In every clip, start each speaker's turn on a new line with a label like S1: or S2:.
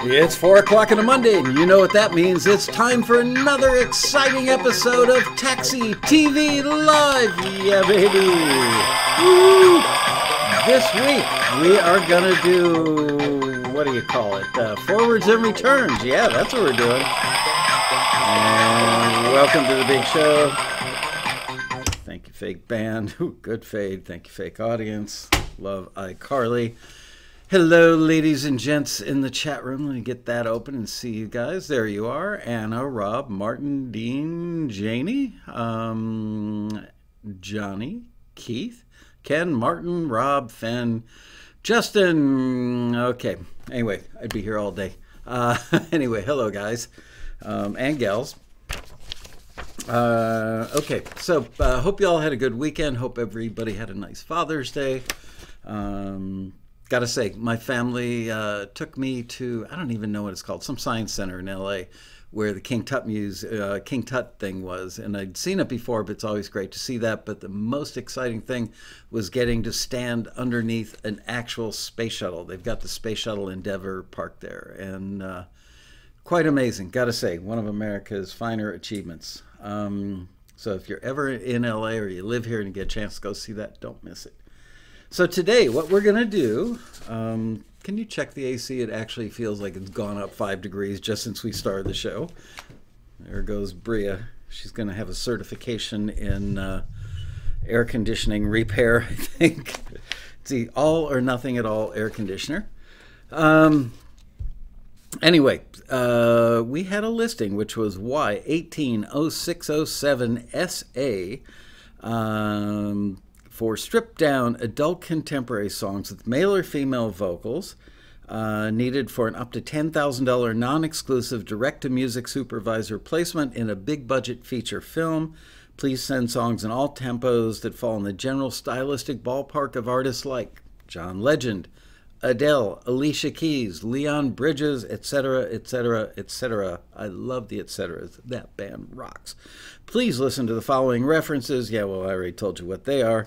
S1: It's 4 o'clock on a Monday, and you know what that means. It's time for another exciting episode of Taxi TV Live. Yeah, baby. Woo! This week, we are going to do, what do you call it? Uh, forwards and returns. Yeah, that's what we're doing. And welcome to the big show. Thank you, fake band. Ooh, good fade. Thank you, fake audience. Love iCarly. Hello, ladies and gents in the chat room. Let me get that open and see you guys. There you are. Anna, Rob, Martin, Dean, Janie, um, Johnny, Keith, Ken, Martin, Rob, Fenn, Justin. Okay. Anyway, I'd be here all day. Uh, anyway, hello, guys um, and gals. Uh, okay, so uh, hope you all had a good weekend. Hope everybody had a nice Father's Day. Um, Got to say, my family uh, took me to I don't even know what it's called, some science center in L.A. where the King Tut Muse, uh, King Tut thing was, and I'd seen it before, but it's always great to see that. But the most exciting thing was getting to stand underneath an actual space shuttle. They've got the space shuttle Endeavour parked there, and uh, quite amazing. Got to say, one of America's finer achievements. Um, so if you're ever in LA or you live here and you get a chance to go see that, don't miss it. So today, what we're going to do, um, can you check the AC? It actually feels like it's gone up five degrees just since we started the show. There goes Bria. She's going to have a certification in uh, air conditioning repair, I think. It's the all or nothing at all air conditioner. Um, anyway, uh, we had a listing which was Y180607SA. Um, for stripped down adult contemporary songs with male or female vocals, uh, needed for an up to $10,000 non exclusive direct to music supervisor placement in a big budget feature film. Please send songs in all tempos that fall in the general stylistic ballpark of artists like John Legend, Adele, Alicia Keys, Leon Bridges, etc., etc., etc. I love the etc. That band rocks. Please listen to the following references. Yeah, well, I already told you what they are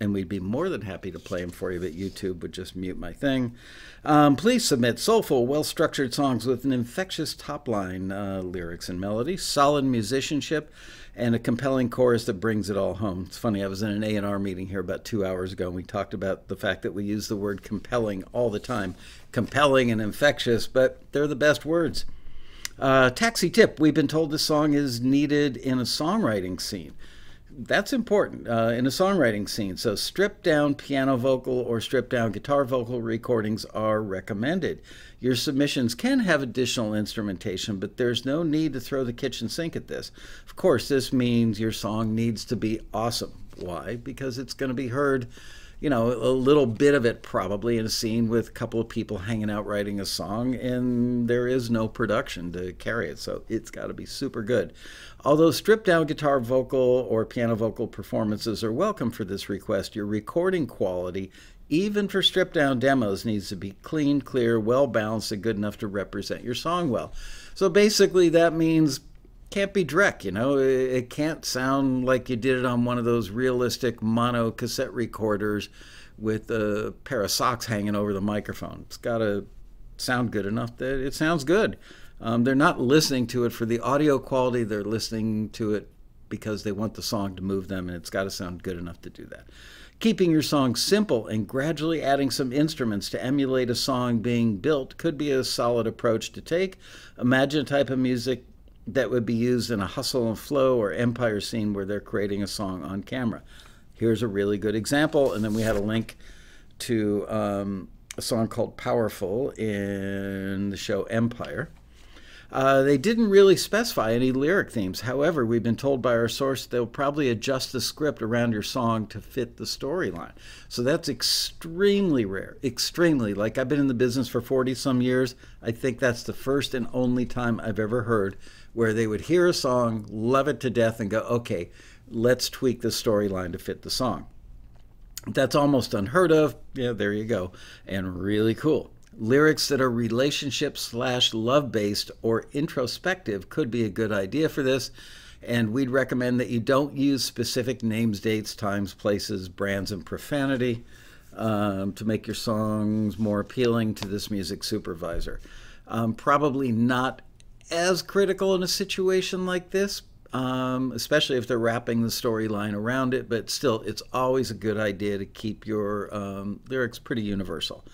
S1: and we'd be more than happy to play them for you, but YouTube would just mute my thing. Um, please submit soulful, well structured songs with an infectious top line uh, lyrics and melody, solid musicianship, and a compelling chorus that brings it all home. It's funny, I was in an A&R meeting here about two hours ago, and we talked about the fact that we use the word compelling all the time. Compelling and infectious, but they're the best words. Uh, taxi tip, we've been told this song is needed in a songwriting scene that's important uh, in a songwriting scene. So, stripped down piano vocal or stripped down guitar vocal recordings are recommended. Your submissions can have additional instrumentation, but there's no need to throw the kitchen sink at this. Of course, this means your song needs to be awesome. Why? Because it's going to be heard you know, a little bit of it probably in a scene with a couple of people hanging out writing a song, and there is no production to carry it. So it's got to be super good. Although stripped down guitar vocal or piano vocal performances are welcome for this request, your recording quality, even for stripped down demos, needs to be clean, clear, well balanced, and good enough to represent your song well. So basically, that means can't be Drek, you know. It can't sound like you did it on one of those realistic mono cassette recorders with a pair of socks hanging over the microphone. It's got to sound good enough that it sounds good. Um, they're not listening to it for the audio quality, they're listening to it because they want the song to move them, and it's got to sound good enough to do that. Keeping your song simple and gradually adding some instruments to emulate a song being built could be a solid approach to take. Imagine a type of music that would be used in a hustle and flow or empire scene where they're creating a song on camera. Here's a really good example, and then we had a link to um, a song called Powerful in the show Empire. Uh, they didn't really specify any lyric themes. However, we've been told by our source they'll probably adjust the script around your song to fit the storyline. So that's extremely rare. Extremely. Like I've been in the business for 40 some years. I think that's the first and only time I've ever heard where they would hear a song, love it to death, and go, okay, let's tweak the storyline to fit the song. That's almost unheard of. Yeah, there you go. And really cool. Lyrics that are relationship slash love based or introspective could be a good idea for this. And we'd recommend that you don't use specific names, dates, times, places, brands, and profanity. um, to make your songs more appealing to this music supervisor. Um, probably not as critical in a situation like this, um, especially if they're wrapping the storyline around it, but still, it's always a good idea to keep your um, lyrics pretty universal.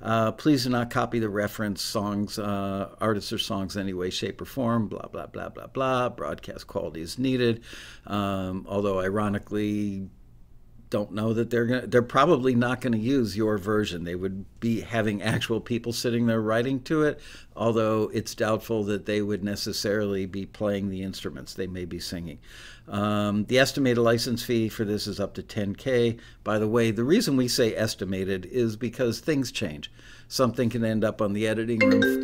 S1: Uh, please do not copy the reference songs, uh, artists or songs in any way, shape, or form. Blah blah blah blah blah. Broadcast quality is needed. Um, although, ironically, don't know that they're going they're probably not going to use your version. They would be having actual people sitting there writing to it, although it's doubtful that they would necessarily be playing the instruments. They may be singing. Um, the estimated license fee for this is up to 10K. By the way, the reason we say estimated is because things change. Something can end up on the editing room.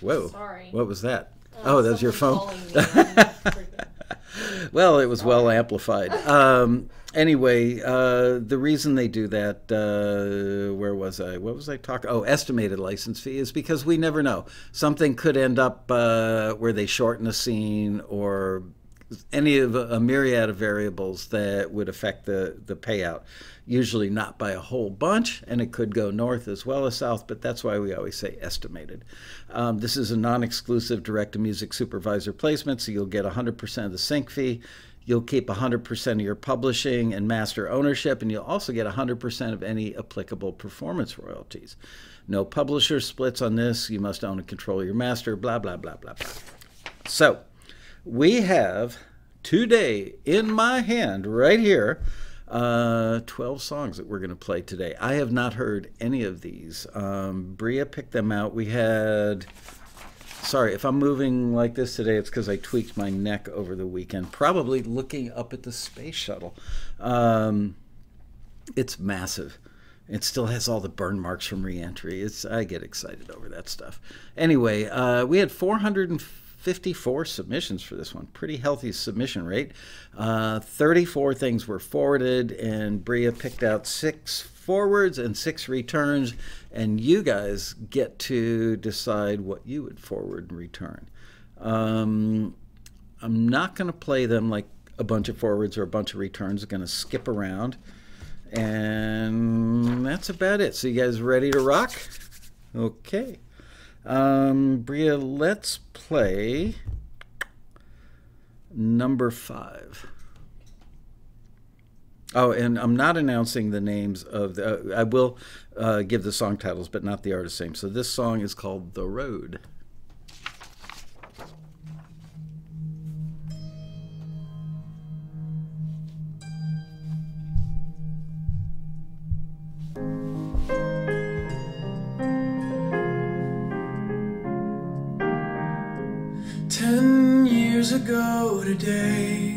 S1: Whoa.
S2: Sorry.
S1: What was that? Oh, oh that was your phone? well, it was well amplified. Um, anyway, uh, the reason they do that, uh, where was I? What was I talking? Oh, estimated license fee is because we never know. Something could end up uh, where they shorten a scene or any of a, myriad of variables that would affect the, the payout. Usually not by a whole bunch, and it could go north as well as south, but that's why we always say estimated. Um, this is a non exclusive direct to music supervisor placement, so you'll get 100% of the sync fee. You'll keep 100% of your publishing and master ownership, and you'll also get 100% of any applicable performance royalties. No publisher splits on this. You must own and control your master, blah, blah, blah, blah, blah. So, we have today in my hand, right here, uh, 12 songs that we're going to play today. I have not heard any of these. Um, Bria picked them out. We had Sorry, if I'm moving like this today, it's because I tweaked my neck over the weekend, probably looking up at the space shuttle. Um, it's massive. It still has all the burn marks from reentry. It's I get excited over that stuff. Anyway, uh, we had 454 submissions for this one. Pretty healthy submission rate. Uh, 34 things were forwarded, and Bria picked out six forwards and six returns, and you guys get to decide what you would forward and return. Um, I'm not going to play them like a bunch of forwards or a bunch of returns. I'm going to skip around, and that's about it. So, you guys ready to rock? Okay. Um, Bria, let's play number five. Oh, and I'm not announcing the names of the. Uh, I will uh, give the song titles, but not the artist name. So this song is called "The Road."
S3: Ten years ago today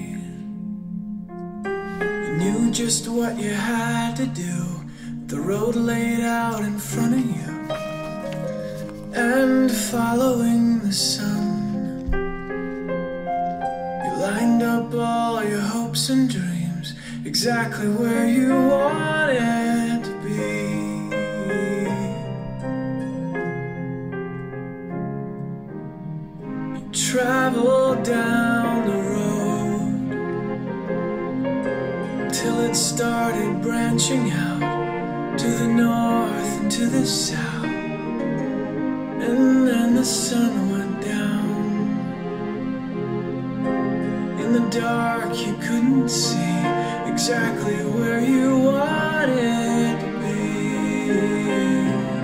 S3: knew just what you had to do. The road laid out in front of you, and following the sun, you lined up all your hopes and dreams exactly where you wanted to be. You traveled down it started branching out to the north and to the south. And then the sun went down. In the dark, you couldn't see exactly where you wanted to be.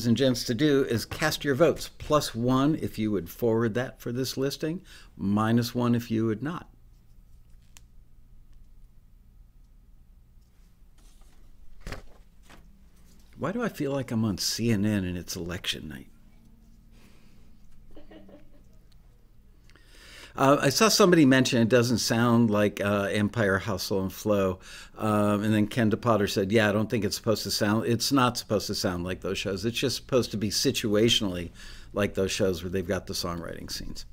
S1: Ladies and gents, to do is cast your votes. Plus one if you would forward that for this listing, minus one if you would not. Why do I feel like I'm on CNN and it's election night? Uh, I saw somebody mention it doesn't sound like uh, Empire Hustle and Flow, um, and then Ken DePotter said, "Yeah, I don't think it's supposed to sound. It's not supposed to sound like those shows. It's just supposed to be situationally like those shows where they've got the songwriting scenes."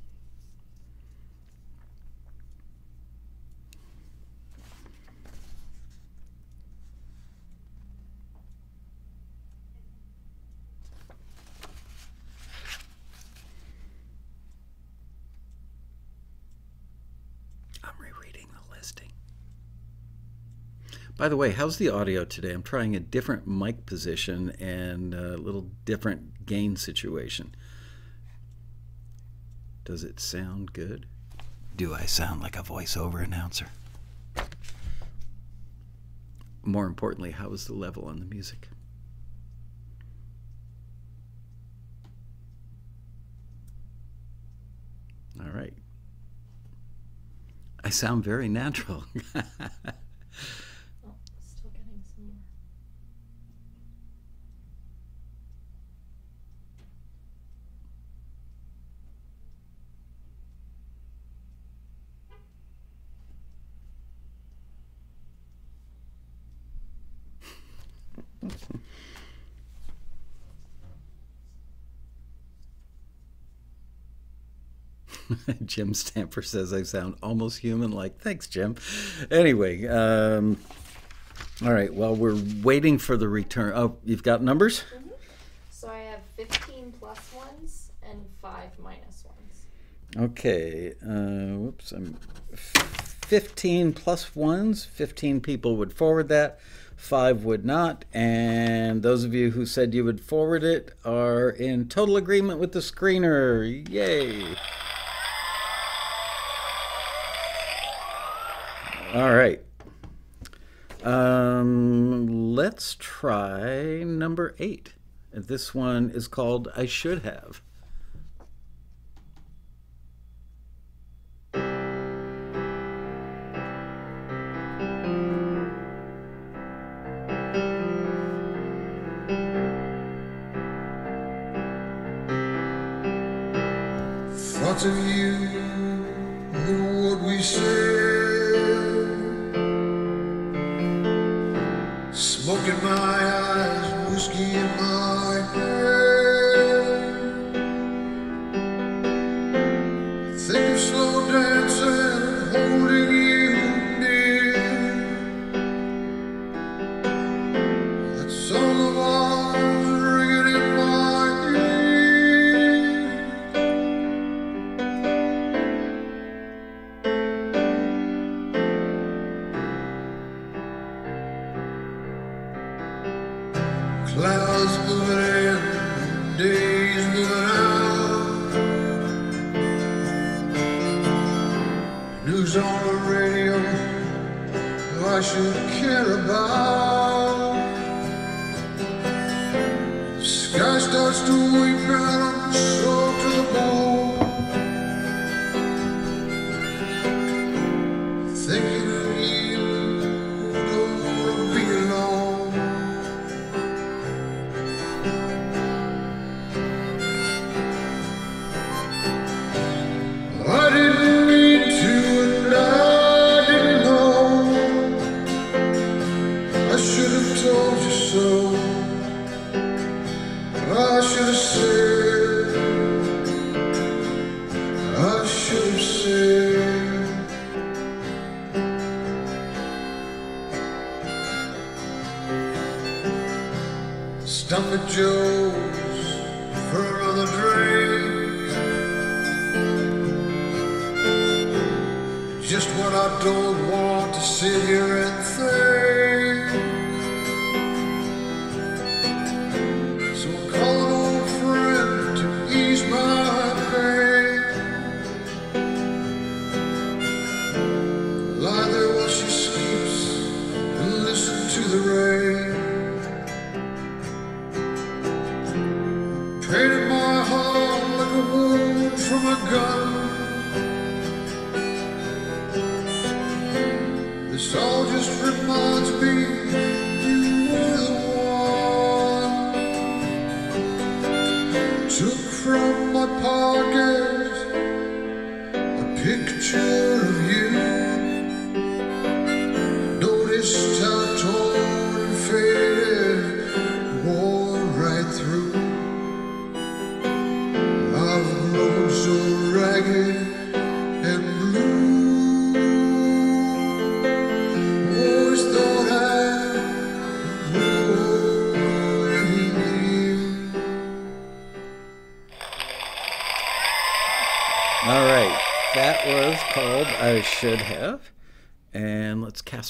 S1: I'm rereading the listing. By the way, how's the audio today? I'm trying a different mic position and a little different gain situation. Does it sound good? Do I sound like a voiceover announcer? More importantly, how is the level on the music? All right. I sound very natural.
S2: Oh, still getting some more.
S1: Jim Stamper says I sound almost human like. Thanks, Jim. Anyway, um, all right, well, we're waiting for the return. Oh, you've got numbers?
S2: So I have 15 plus ones and 5 minus ones.
S1: Okay. Uh, whoops. I'm 15 plus ones. 15 people would forward that. Five would not. And those of you who said you would forward it are in total agreement with the screener. Yay. All right. Um, let's try number eight. This one is called I Should Have.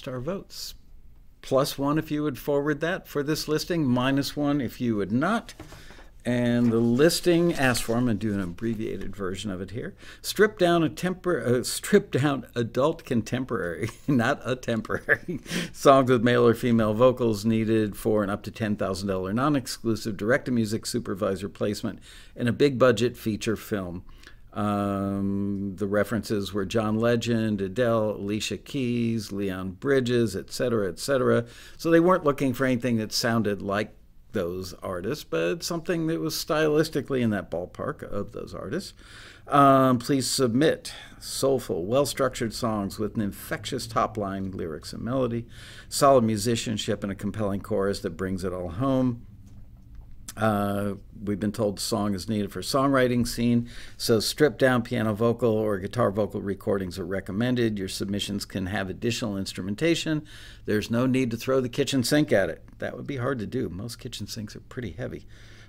S1: Our votes. Plus one if you would forward that for this listing, minus one if you would not. And the listing asks for, I'm going to do an abbreviated version of it here. Strip down a temper, uh, strip down adult contemporary, not a temporary, songs with male or female vocals needed for an up to $10,000 non-exclusive direct-to-music supervisor placement in a big budget feature film. Um, the references were John Legend, Adele, Alicia Keys, Leon Bridges, etc., etc. So they weren't looking for anything that sounded like those artists, but something that was stylistically in that ballpark of those artists. Um, please submit soulful, well structured songs with an infectious top line, lyrics, and melody, solid musicianship, and a compelling chorus that brings it all home. Uh, we've been told the song is needed for songwriting scene, so stripped down piano vocal or guitar vocal recordings are recommended. Your submissions can have additional instrumentation. There's no need to throw the kitchen sink at it. That would be hard to do. Most kitchen sinks are pretty heavy.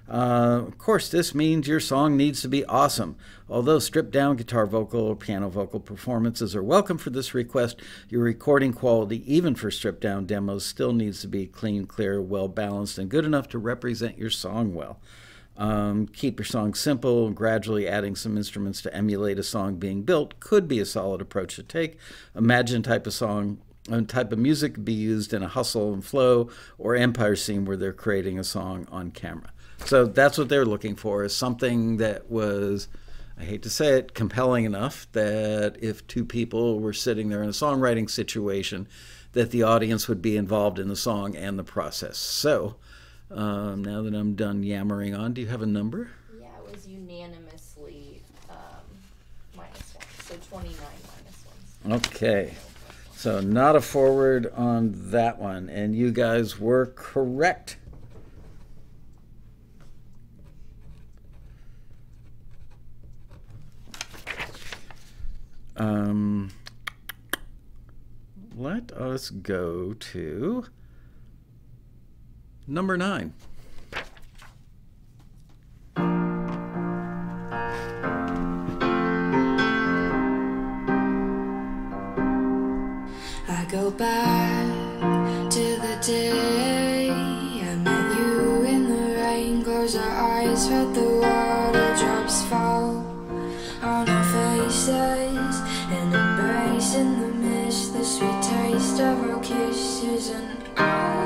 S1: Uh, of course, this means your song needs to be awesome. Although stripped down guitar vocal or piano vocal performances are welcome for this request, your recording quality, even for stripped down demos, still needs to be clean, clear, well balanced, and good enough to represent your song well. Um, keep your song simple, and gradually adding some instruments to emulate a song being built could be a solid approach to take. Imagine type of song a type of music be used in a hustle and flow or empire scene where they're creating a song on camera. So that's what they're looking for is something that was, I hate to say it, compelling enough that if two people were sitting there in a songwriting situation, that the audience would be involved in the song and the process. So um, now that I'm done yammering on, do you have a number?
S2: Yeah, it was unanimously um, minus one, so 29 minus ones.
S1: Okay. So not a forward on that one. And you guys were correct. Um, let us go to number nine.
S4: I go back to the day I met you in the rain. Close our eyes, felt the water kisses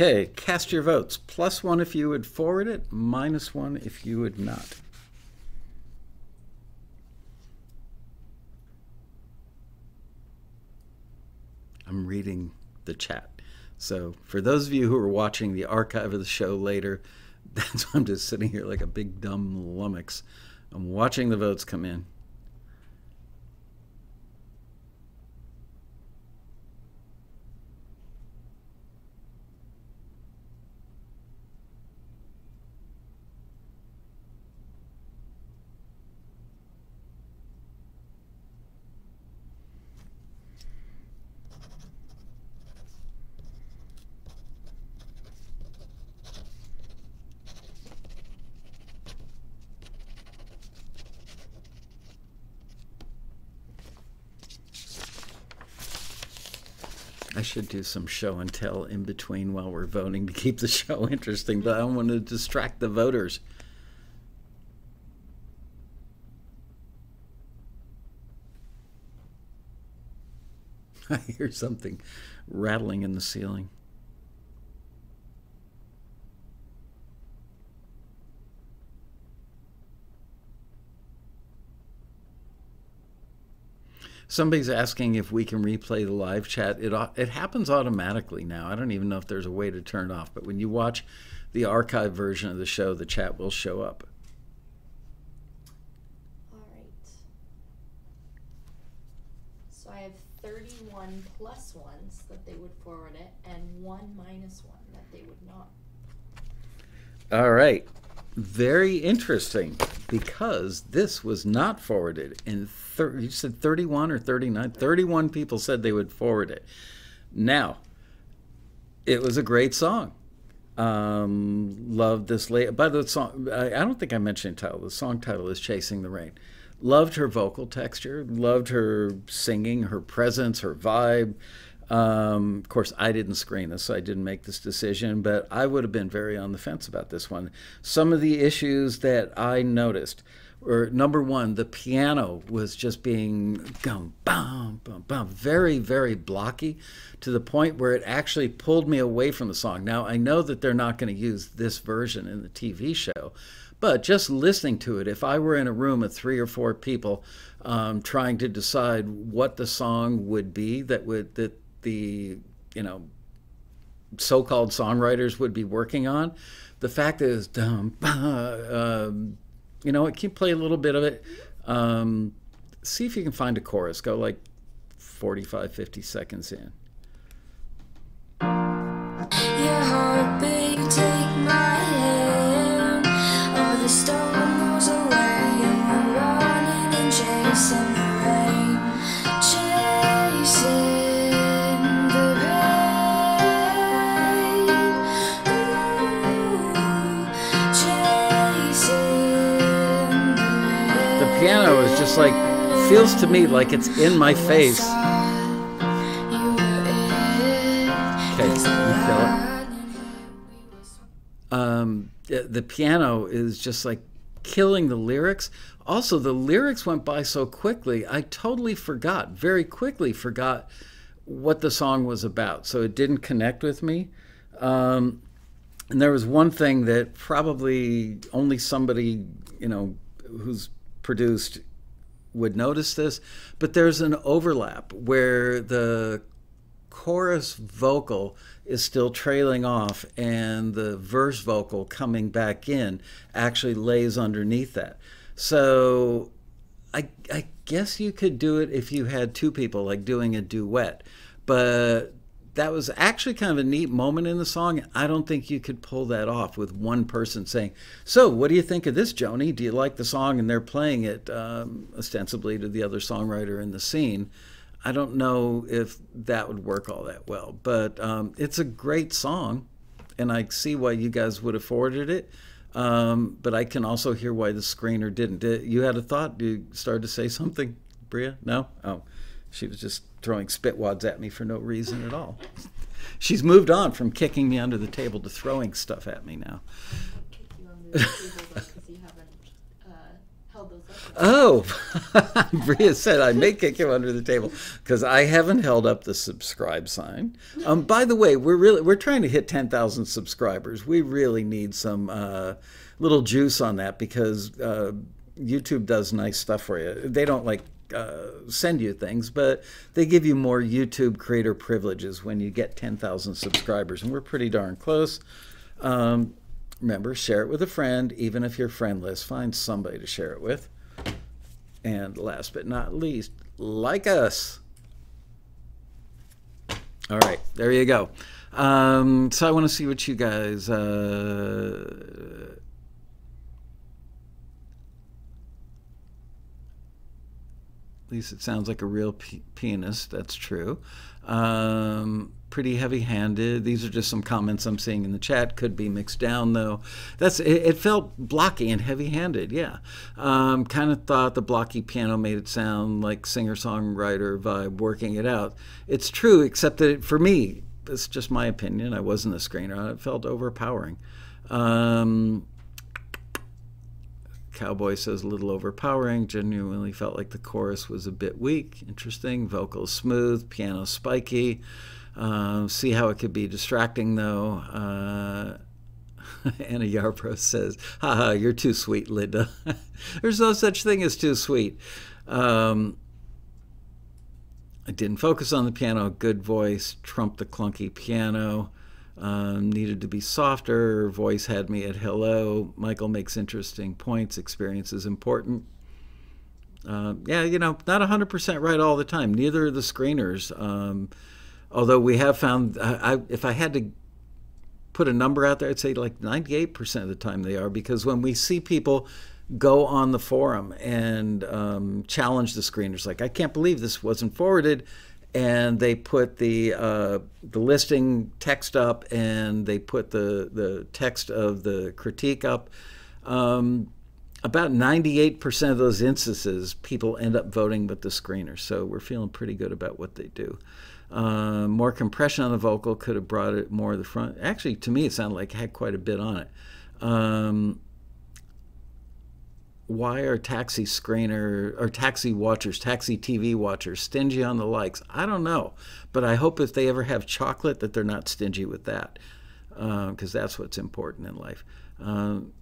S1: Okay, cast your votes. Plus one if you would forward it, minus one if you would not. I'm reading the chat. So, for those of you who are watching the archive of the show later, that's why I'm just sitting here like a big dumb lummox. I'm watching the votes come in. I should do some show and tell in between while we're voting to keep the show interesting, but I don't want to distract the voters. I hear something rattling in the ceiling. Somebody's asking if we can replay the live chat. It it happens automatically now. I don't even know if there's a way to turn it off, but when you watch the archive version of the show, the chat will show up.
S2: All right. So I have 31 plus ones that they would forward it, and one minus one that they would not.
S1: All right. Very interesting because this was not forwarded in thir- you said 31 or 39 31 people said they would forward it. Now, it was a great song. Um, loved this late. By the song, I, I don't think I mentioned title. The song title is "Chasing the Rain." Loved her vocal texture. Loved her singing, her presence, her vibe. Um, of course, I didn't screen this, so I didn't make this decision. But I would have been very on the fence about this one. Some of the issues that I noticed were number one, the piano was just being gum, bum, bum, bum, very, very blocky to the point where it actually pulled me away from the song. Now, I know that they're not going to use this version in the TV show, but just listening to it, if I were in a room of three or four people um, trying to decide what the song would be that would that the you know so-called songwriters would be working on, the fact is, um, you know, what, can play a little bit of it? Um, see if you can find a chorus. Go like 45, 50 seconds in. Like feels to me like it's in my face.
S4: You were it.
S1: Okay, you feel it? Um, the piano is just like killing the lyrics. Also, the lyrics went by so quickly, I totally forgot, very quickly forgot what the song was about. So it didn't connect with me. Um, and there was one thing that probably only somebody, you know, who's produced would notice this, but there's an overlap where the chorus vocal is still trailing off and the verse vocal coming back in actually lays underneath that. So I, I guess you could do it if you had two people, like doing a duet. But that was actually kind of a neat moment in the song. I don't think you could pull that off with one person saying, So, what do you think of this, Joni? Do you like the song? And they're playing it um, ostensibly to the other songwriter in the scene. I don't know if that would work all that well, but um, it's a great song, and I see why you guys would have forwarded it. Um, but I can also hear why the screener didn't. You had a thought? You started to say something, Bria? No? Oh, she was just throwing spit wads at me for no reason at all. She's moved on from kicking me under the table to throwing stuff at me now. Oh, Bria said I may kick him under the table because I haven't held up the subscribe sign. Um, by the way, we're really we're trying to hit ten thousand subscribers. We really need some uh, little juice on that because uh, YouTube does nice stuff for you. They don't like uh, send you things, but they give you more YouTube creator privileges when you get 10,000 subscribers, and we're pretty darn close. Um, remember, share it with a friend, even if you're friendless. Find somebody to share it with. And last but not least, like us. All right, there you go. Um, so I want to see what you guys. Uh, At least it sounds like a real pianist. That's true. Um, pretty heavy-handed. These are just some comments I'm seeing in the chat. Could be mixed down though. That's it, it felt blocky and heavy-handed. Yeah, um, kind of thought the blocky piano made it sound like singer-songwriter vibe working it out. It's true, except that it, for me, it's just my opinion. I wasn't a screener. It felt overpowering. Um, Cowboy says a little overpowering. Genuinely felt like the chorus was a bit weak. Interesting. Vocals smooth, piano spiky. Uh, see how it could be distracting though. Uh, Anna Yarbrough says, haha, you're too sweet, Linda. There's no such thing as too sweet. Um, I didn't focus on the piano. Good voice, trumped the clunky piano um, needed to be softer. Voice had me at hello. Michael makes interesting points. Experience is important. Uh, yeah, you know, not 100% right all the time. Neither are the screeners. Um, although we have found, I, I, if I had to put a number out there, I'd say like 98% of the time they are because when we see people go on the forum and um, challenge the screeners, like, I can't believe this wasn't forwarded and they put the uh, the listing text up and they put the the text of the critique up. Um, about 98% of those instances, people end up voting with the screener. So we're feeling pretty good about what they do. Uh, more compression on the vocal could have brought it more to the front. Actually, to me, it sounded like it had quite a bit on it. Um, why are taxi screener or taxi watchers, taxi TV watchers stingy on the likes? I don't know, but I hope if they ever have chocolate that they're not stingy with that, because uh, that's what's important in life. Um,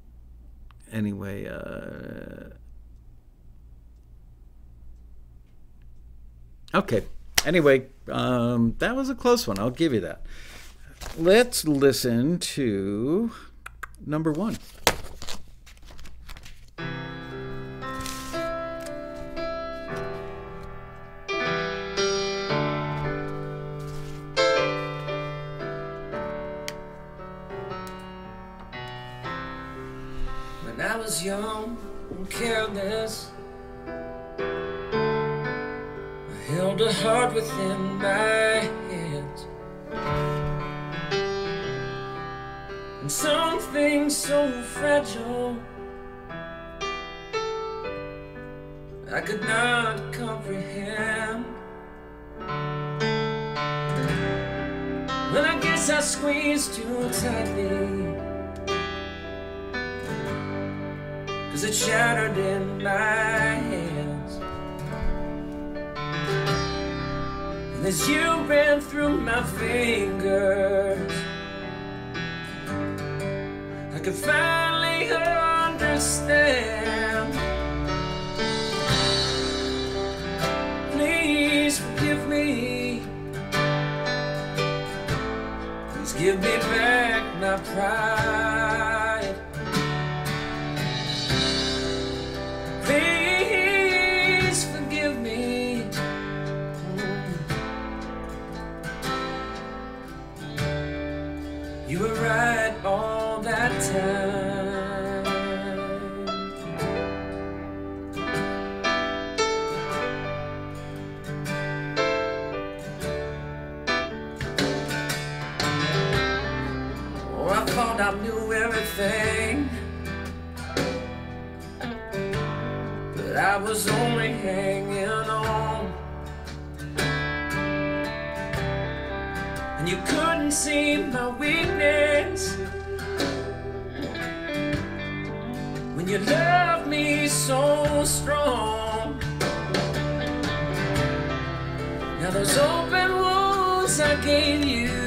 S1: anyway. Uh, okay. Anyway, um, that was a close one. I'll give you that. Let's listen to number one.
S3: Young and careless. I held a heart within my hands. And something so fragile I could not comprehend. Well, I guess I squeezed too tightly. As it shattered in my hands. And as you ran through my fingers, I could finally understand. Please forgive me. Please give me back my pride. Everything. But I was only hanging on. And you couldn't see my weakness. When you loved me so strong. Now those open wounds I gave you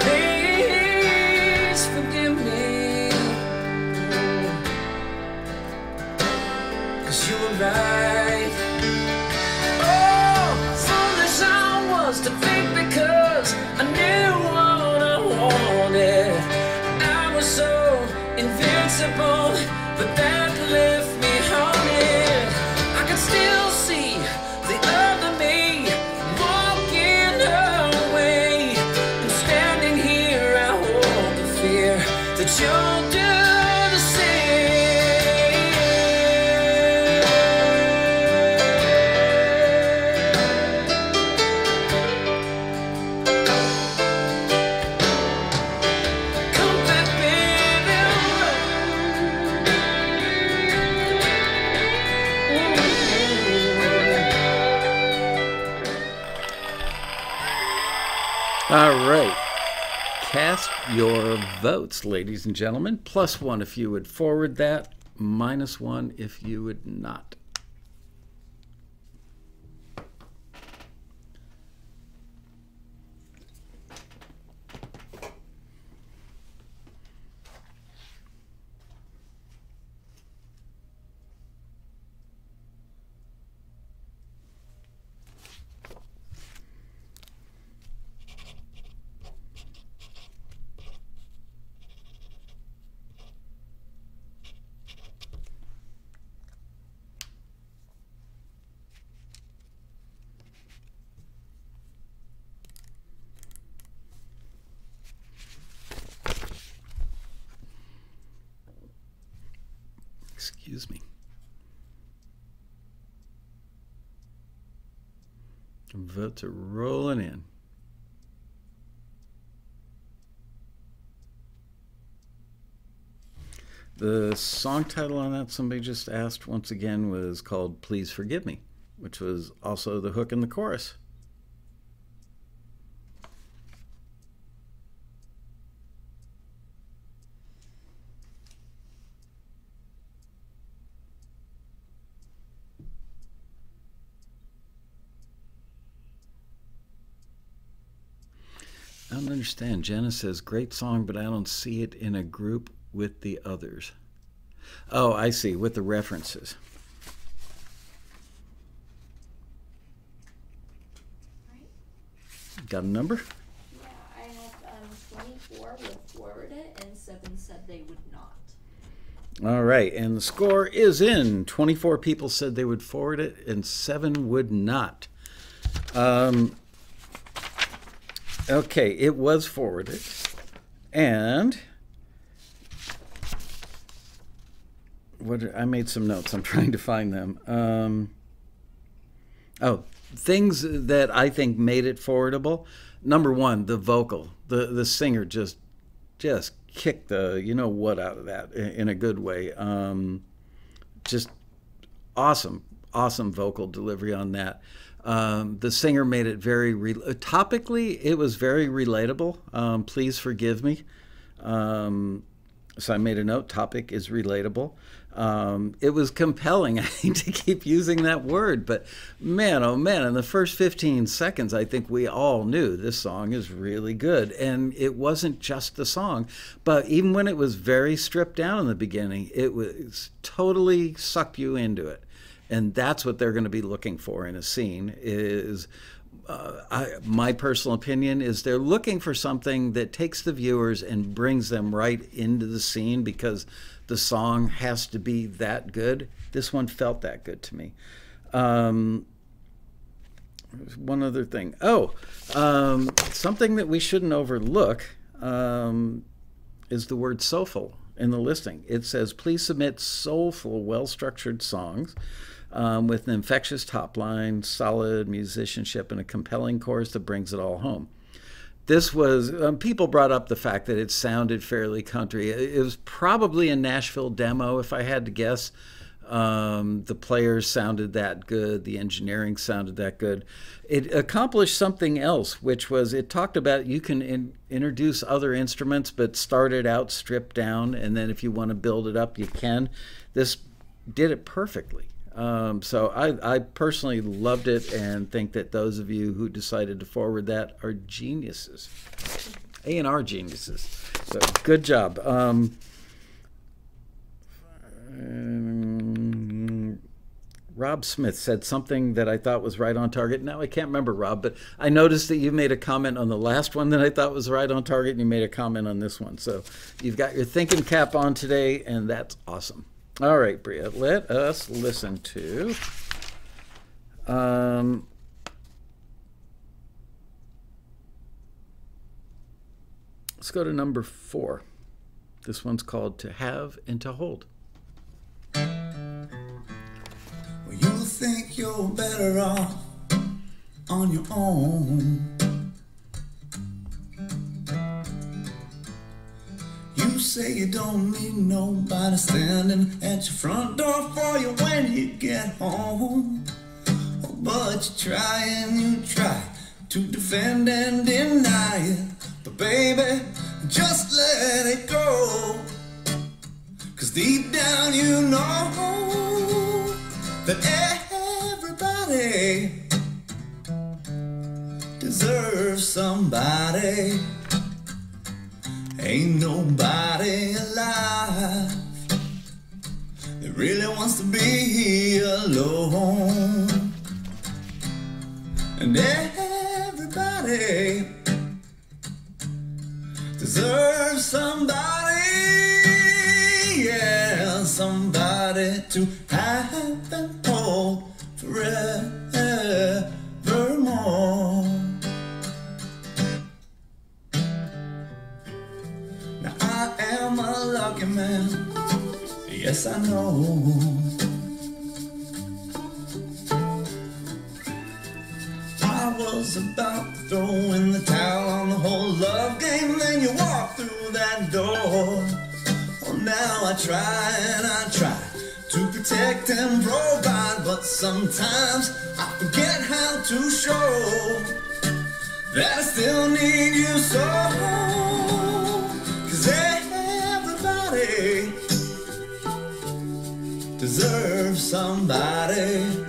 S3: Please forgive me. Cause you were right. Oh, foolish I was to think because I knew what I wanted. I was so invincible, but that
S1: All right. Cast your votes, ladies and gentlemen. Plus one if you would forward that, minus one if you would not. Excuse me. Votes are rolling in. The song title on that, somebody just asked once again, was called Please Forgive Me, which was also the hook in the chorus. Understand. Jenna says, great song, but I don't see it in a group with the others. Oh, I see, with the references.
S2: Right?
S1: Got a number?
S2: Yeah, I have um, 24 will forward it, and 7 said they would not.
S1: All right, and the score is in. 24 people said they would forward it, and seven would not. Um, Okay, it was forwarded. And what I made some notes. I'm trying to find them. Um, oh, things that I think made it forwardable. Number one, the vocal. The the singer just just kicked the you know what out of that in, in a good way. Um, just awesome, awesome vocal delivery on that. Um, the singer made it very re- topically. It was very relatable. Um, please forgive me. Um, so I made a note. Topic is relatable. Um, it was compelling. I hate to keep using that word, but man, oh man! In the first 15 seconds, I think we all knew this song is really good, and it wasn't just the song, but even when it was very stripped down in the beginning, it was totally sucked you into it, and that's what they're going to be looking for in a scene. Is uh, I, my personal opinion is they're looking for something that takes the viewers and brings them right into the scene because the song has to be that good. This one felt that good to me. Um, one other thing. Oh, um, something that we shouldn't overlook um, is the word soulful in the listing. It says, please submit soulful, well structured songs um, with an infectious top line, solid musicianship, and a compelling chorus that brings it all home. This was, um, people brought up the fact that it sounded fairly country. It, was probably a Nashville demo, if I had to guess. Um, the players sounded that good, the engineering sounded that good. It accomplished something else, which was it talked about you can in, introduce other instruments, but start it out stripped down, and then if you want to build it up, you can. This did it perfectly. Um, so I, I personally loved it and think that those of you who decided to forward that are geniuses, A and R geniuses. So good job. Um, Rob Smith said something that I thought was right on target. Now I can't remember Rob, but I noticed that you made a comment on the last one that I thought was right on target, and you made a comment on this one. So you've got your thinking cap on today, and that's awesome. All right, Bria, let us listen to. Um, let's go to number four. This one's called To Have and to Hold.
S5: Well, you think you're better off on your own. Say you don't need nobody standing at your front door for you when you get home. Oh, but you try and you try to defend and deny it. But baby, just let it go. Cause deep down you know that everybody deserves somebody. Ain't nobody alive that really wants to be alone. And everybody deserves somebody, yeah, somebody to have and hold forevermore. A lucky man, yes I know. I was about to throw in the towel on the whole love game, then you walked through that door. Oh, now I try and I try to protect and provide, but sometimes I forget how to show that I still need you so. Deserves somebody.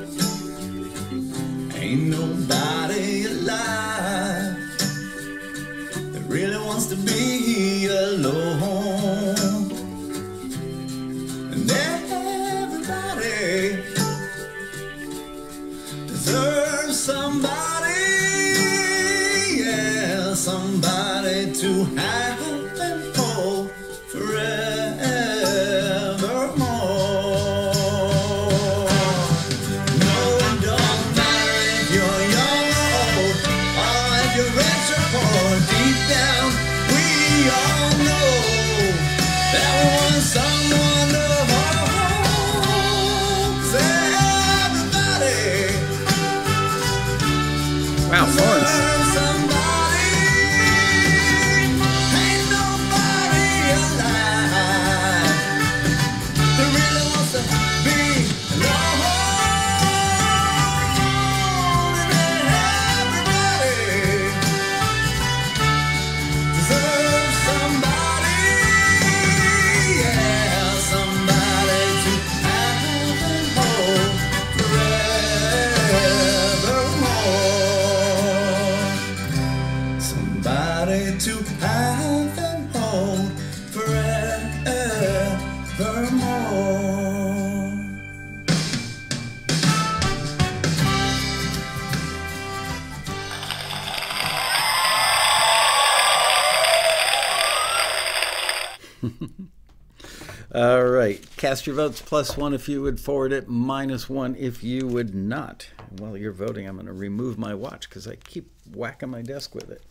S1: Cast your votes plus one if you would forward it, minus one if you would not. While you're voting, I'm going to remove my watch because I keep whacking my desk with it.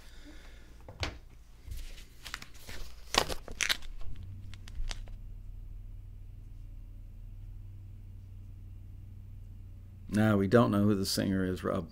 S1: Now we don't know who the singer is, Rob.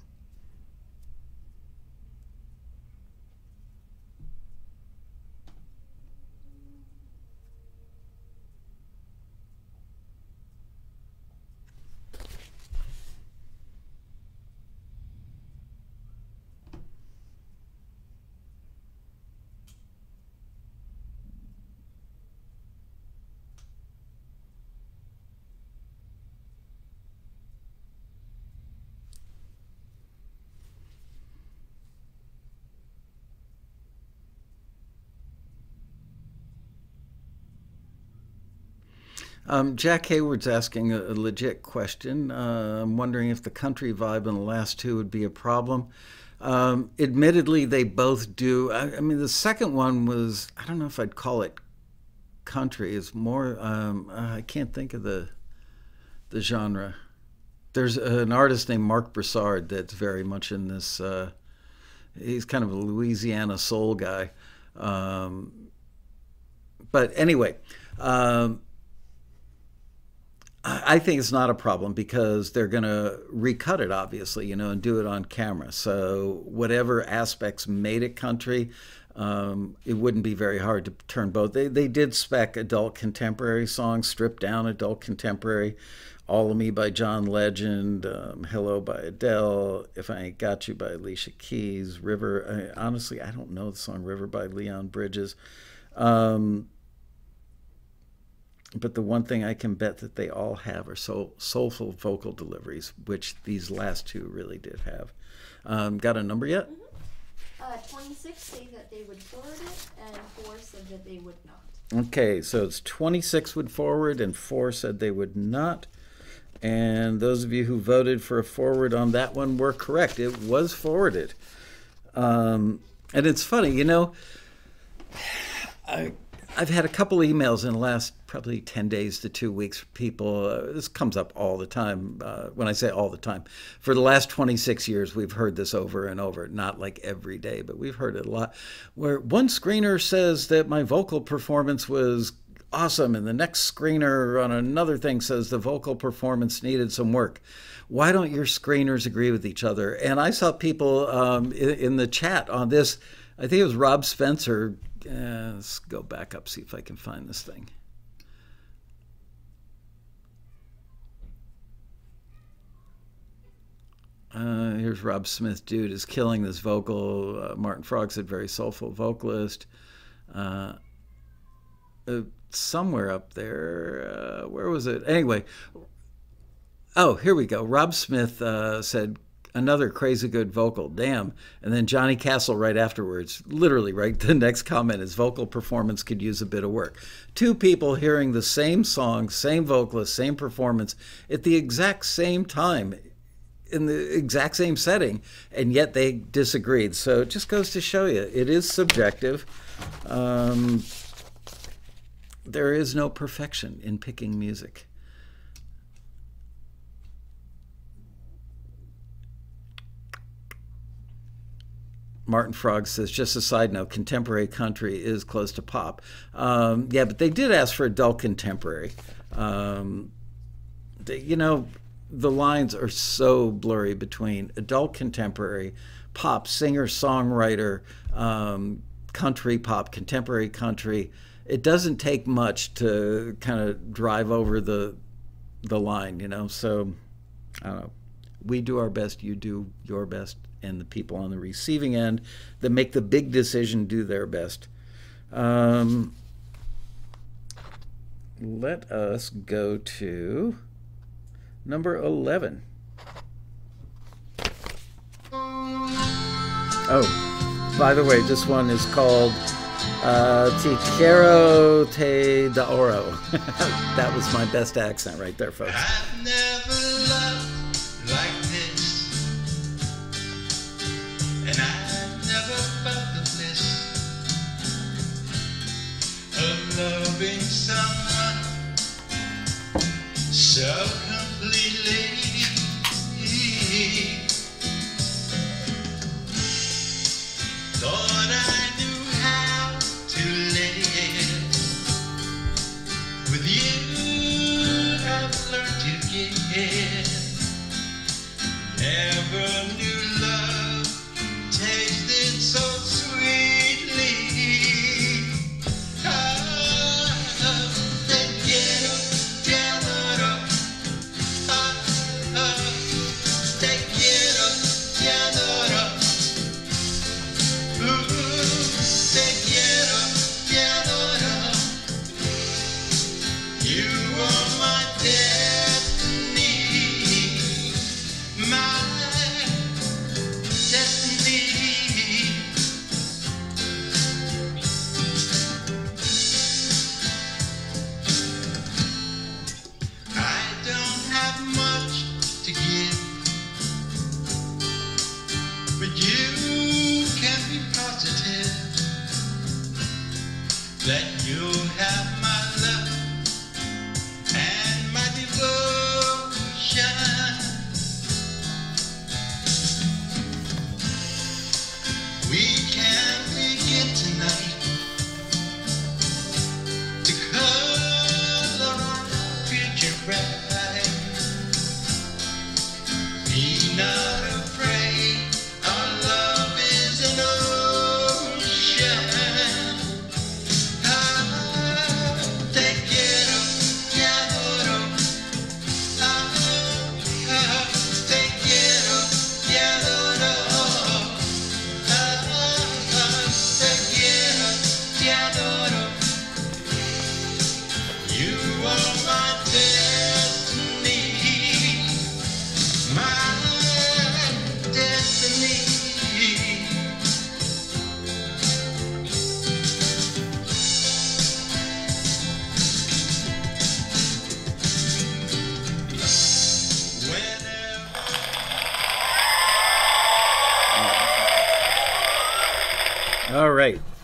S1: Um, Jack Hayward's asking a, a legit question. Uh, I'm wondering if the country vibe in the last two would be a problem. Um, admittedly, they both do. I, I, mean, the second one was, I don't know if I'd call it country. It's more, um, I can't think of the, the genre. There's an artist named Marc Broussard that's very much in this. Uh, he's kind of a Louisiana soul guy. Um, but anyway, um, I think it's not a problem because they're going to recut it, obviously, you know, and do it on camera. So whatever aspects made it country, um, it wouldn't be very hard to turn both. They they did spec adult contemporary songs, stripped down adult contemporary. All of Me by John Legend, um, Hello by Adele, If I Ain't Got You by Alicia Keys, River. I, honestly, I don't know the song River by Leon Bridges. Um, but the one thing I can bet that they all have are soul, soulful vocal deliveries, which these last two really did have. Um, got a number yet?
S2: Mm-hmm. Uh, 26 say that they would forward it, and 4 said that they would not.
S1: Okay, so it's 26 would forward, and 4 said they would not. And those of you who voted for a forward on that one were correct. It was forwarded. Um, and it's funny, you know, I I've had a couple emails in the last probably 10 days to two weeks people. Uh, this comes up all the time. Uh, when I say all the time, for the last 26 years, we've heard this over and over. Not like every day, but we've heard it a lot. Where one screener says that my vocal performance was awesome, and the next screener on another thing says the vocal performance needed some work. Why don't your screeners agree with each other? And I saw people um, in, in the chat on this. I think it was Rob Spencer uh, let's go back up, see if I can find this thing. Uh, here's Rob Smith. Dude is killing this vocal. Uh, Martin Frog said very soulful vocalist. Uh, uh somewhere up there, uh, where was it? Anyway, oh, here we go. Rob Smith uh, said another crazy good vocal. Damn. And then Johnny Castle right afterwards, literally right the next comment is vocal performance could use a bit of work. Two people hearing the same song, same vocalist, same performance at the exact same time in the exact same setting, and yet they disagreed. So it just goes to show you it is subjective. Um, there is no perfection in picking music. Martin Frog says, just a side note, contemporary country is close to pop. Um, yeah, but they did ask for adult contemporary. Um, they, you know, the lines are so blurry between adult contemporary, pop, singer, songwriter, um, country pop, contemporary country. It doesn't take much to kind of drive over the the line, you know. So I don't know. We do our best. You do your best and the people on the receiving end that make the big decision do their best. Um, let us go to number 11. Oh, by the way, this one is called uh, Te Da Oro. that was my best accent right there, folks.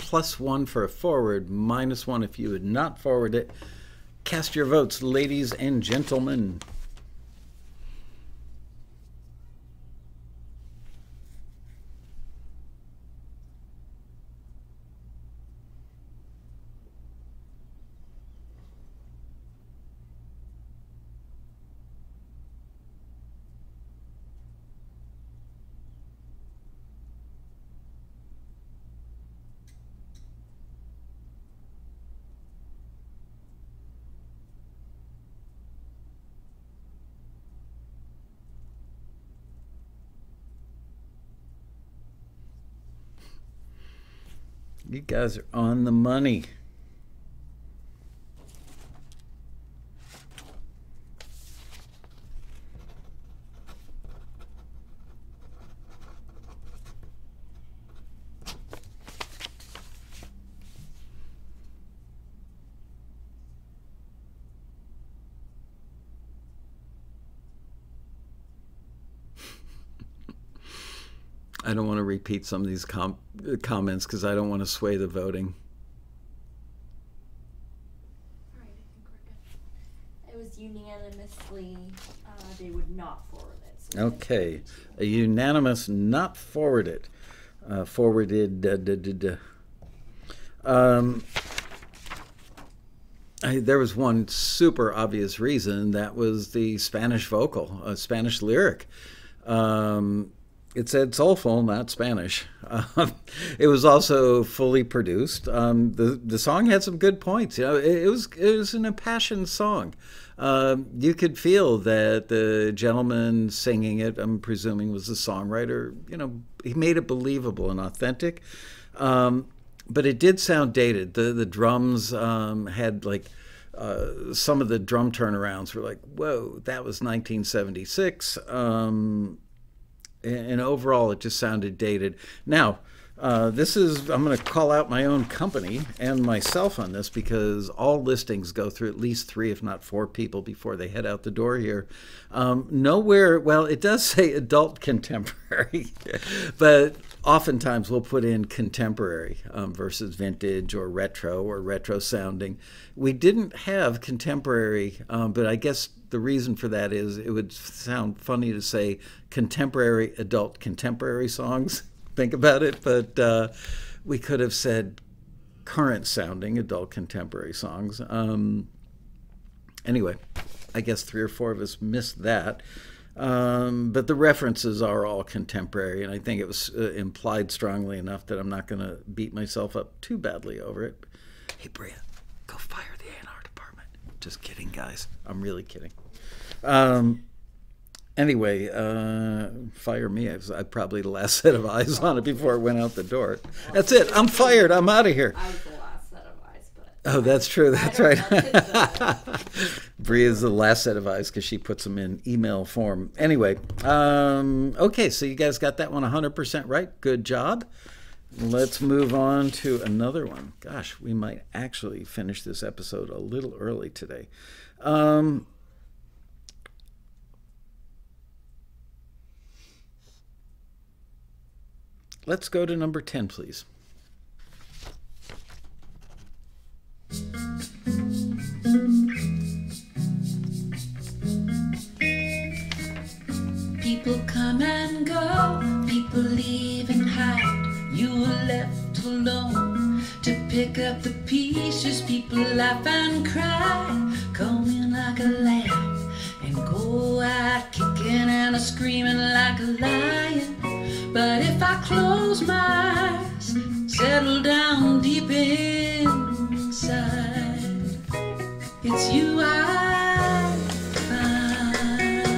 S1: Plus one for a forward, minus one if you would not forward it. Cast your votes, ladies and gentlemen. You guys are on the money. I don't want to repeat some of these com- uh, comments because I don't want to sway the voting.
S2: Alright, I think we're good. It was unanimously, uh, they would not forward it. so
S1: Okay, a unanimous not forwarded. Uh, forwarded. Uh, duh, duh, duh. Um, I, there was one super obvious reason that was the Spanish vocal, a Spanish lyric. Um, it said soulful, not Spanish. Um, it was also fully produced. Um, the the song had some good points. You know, it, it was it was an impassioned song. Um, you could feel that the gentleman singing it, I'm presuming, was the songwriter. You know, he made it believable and authentic. Um, but it did sound dated. The the drums um, had like uh, some of the drum turnarounds were like, whoa, that was 1976. Um, and overall, it just sounded dated. Now, Uh, this is, I'm going to call out my own company and myself on this because all listings go through at least three, if not four people before they head out the door here. Um, nowhere, well, it does say adult contemporary, but oftentimes we'll put in contemporary um, versus vintage or retro or retro sounding. We didn't have contemporary, um, but I guess the reason for that is it would sound funny to say contemporary adult contemporary songs. Think about it, but uh, we could have said current sounding adult contemporary songs. Um, anyway, I guess three or four of us missed that. Um, but the references are all contemporary, and I think it was uh, implied strongly enough that I'm not going to beat myself up too badly over it. Hey, Bria, go fire the A&R department. Just kidding, guys. I'm really kidding. Um, anyway, uh, fire me. I was I probably the last set of eyes on it before it went out the door. That's it. I'm fired. I'm out of here.
S2: I was the last set of eyes, but
S1: Oh, that's true. That's right.
S2: know.
S1: is the last set of eyes because she puts them in email form. Anyway, um, okay, so you guys got that one 100% right. Good job. Let's move on to another one. Gosh, we might actually finish this episode a little early today. Um, let's go to number 10, please.
S6: People come and go, people leave and hide. You were left alone to pick up the pieces. People laugh and cry, come in like a lamb and go out kicking and screaming like a lion. But if I close my eyes, settle down deep inside, it's you I find.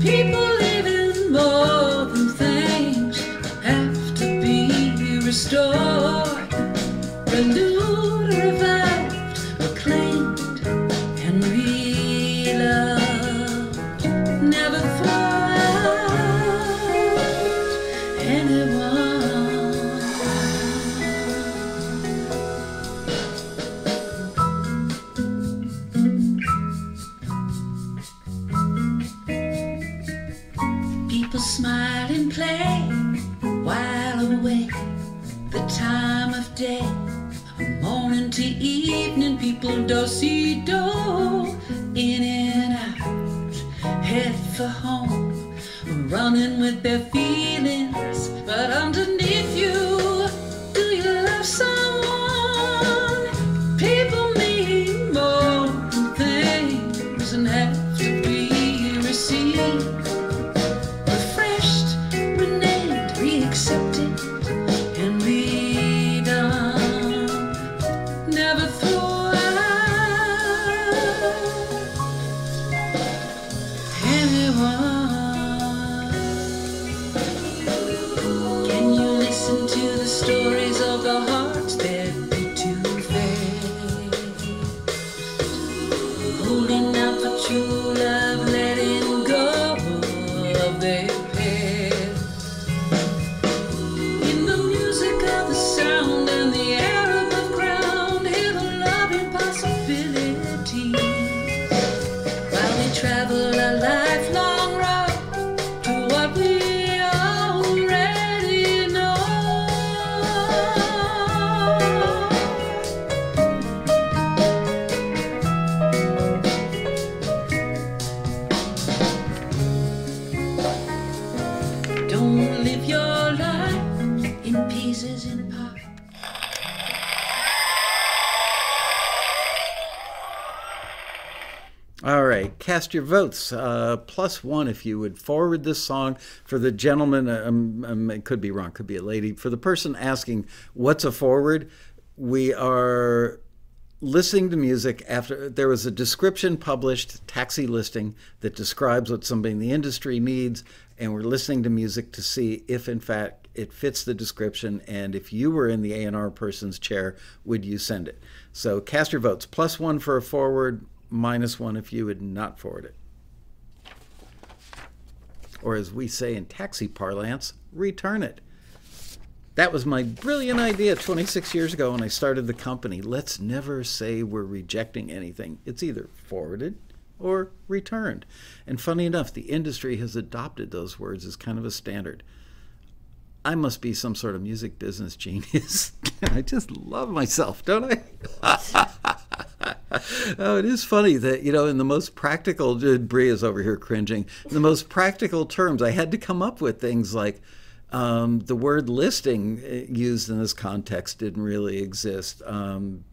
S6: People living more than things have to be restored, renewed, revived, people do see do in and out, head for home, running with their feelings. But underneath
S1: cast your votes. Uh, plus one if you would forward this song for the gentleman. Um, um, it could be wrong, could be a lady. For the person asking, "What's a forward?" We are listening to music after there was a description published, taxi listing that describes what somebody in the industry needs, and we're listening to music to see if, in fact, it fits the description. And if you were in the A and R person's chair, would you send it? So cast your votes. Plus one for a forward, minus one if you would not forward it. or as we say in taxi parlance, return it. That was my brilliant idea 26 years ago when I started the company. Let's never say we're rejecting anything. It's either forwarded or returned. And funny enough, the industry has adopted those words as kind of a standard. I must be some sort of music business genius. I just love myself, don't I? oh, it is funny that, you know, in the most practical, Bree is over here cringing, in the most practical terms, I had to come up with things like um, the word listing uh, used in this context didn't really exist. Um,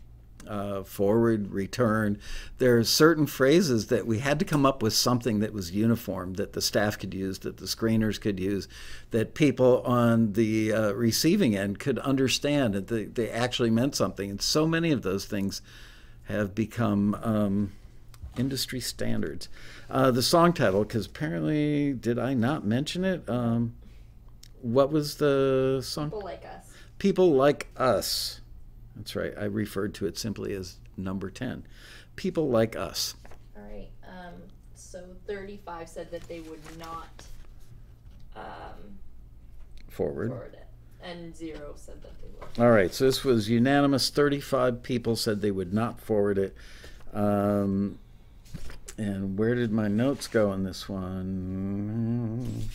S1: uh, forward, return. There are certain phrases that we had to come up with something that was uniform, that the staff could use, that the screeners could use, that people on the uh, receiving end could understand, that they, they, actually meant something. And so many of those things have become um, industry standards. Uh, the song title, because apparently, did I not mention it? Um, what was the song?
S2: People like us.
S1: People like us. That's right. I referred to it simply as number 10. People like us.
S2: All right. Um, so 35 said that they would not um,
S1: Forward.
S2: forward it. And zero said that they would.
S1: All right. So this was unanimous. 35 people said they would not forward it. Um, and where did my notes go on this one?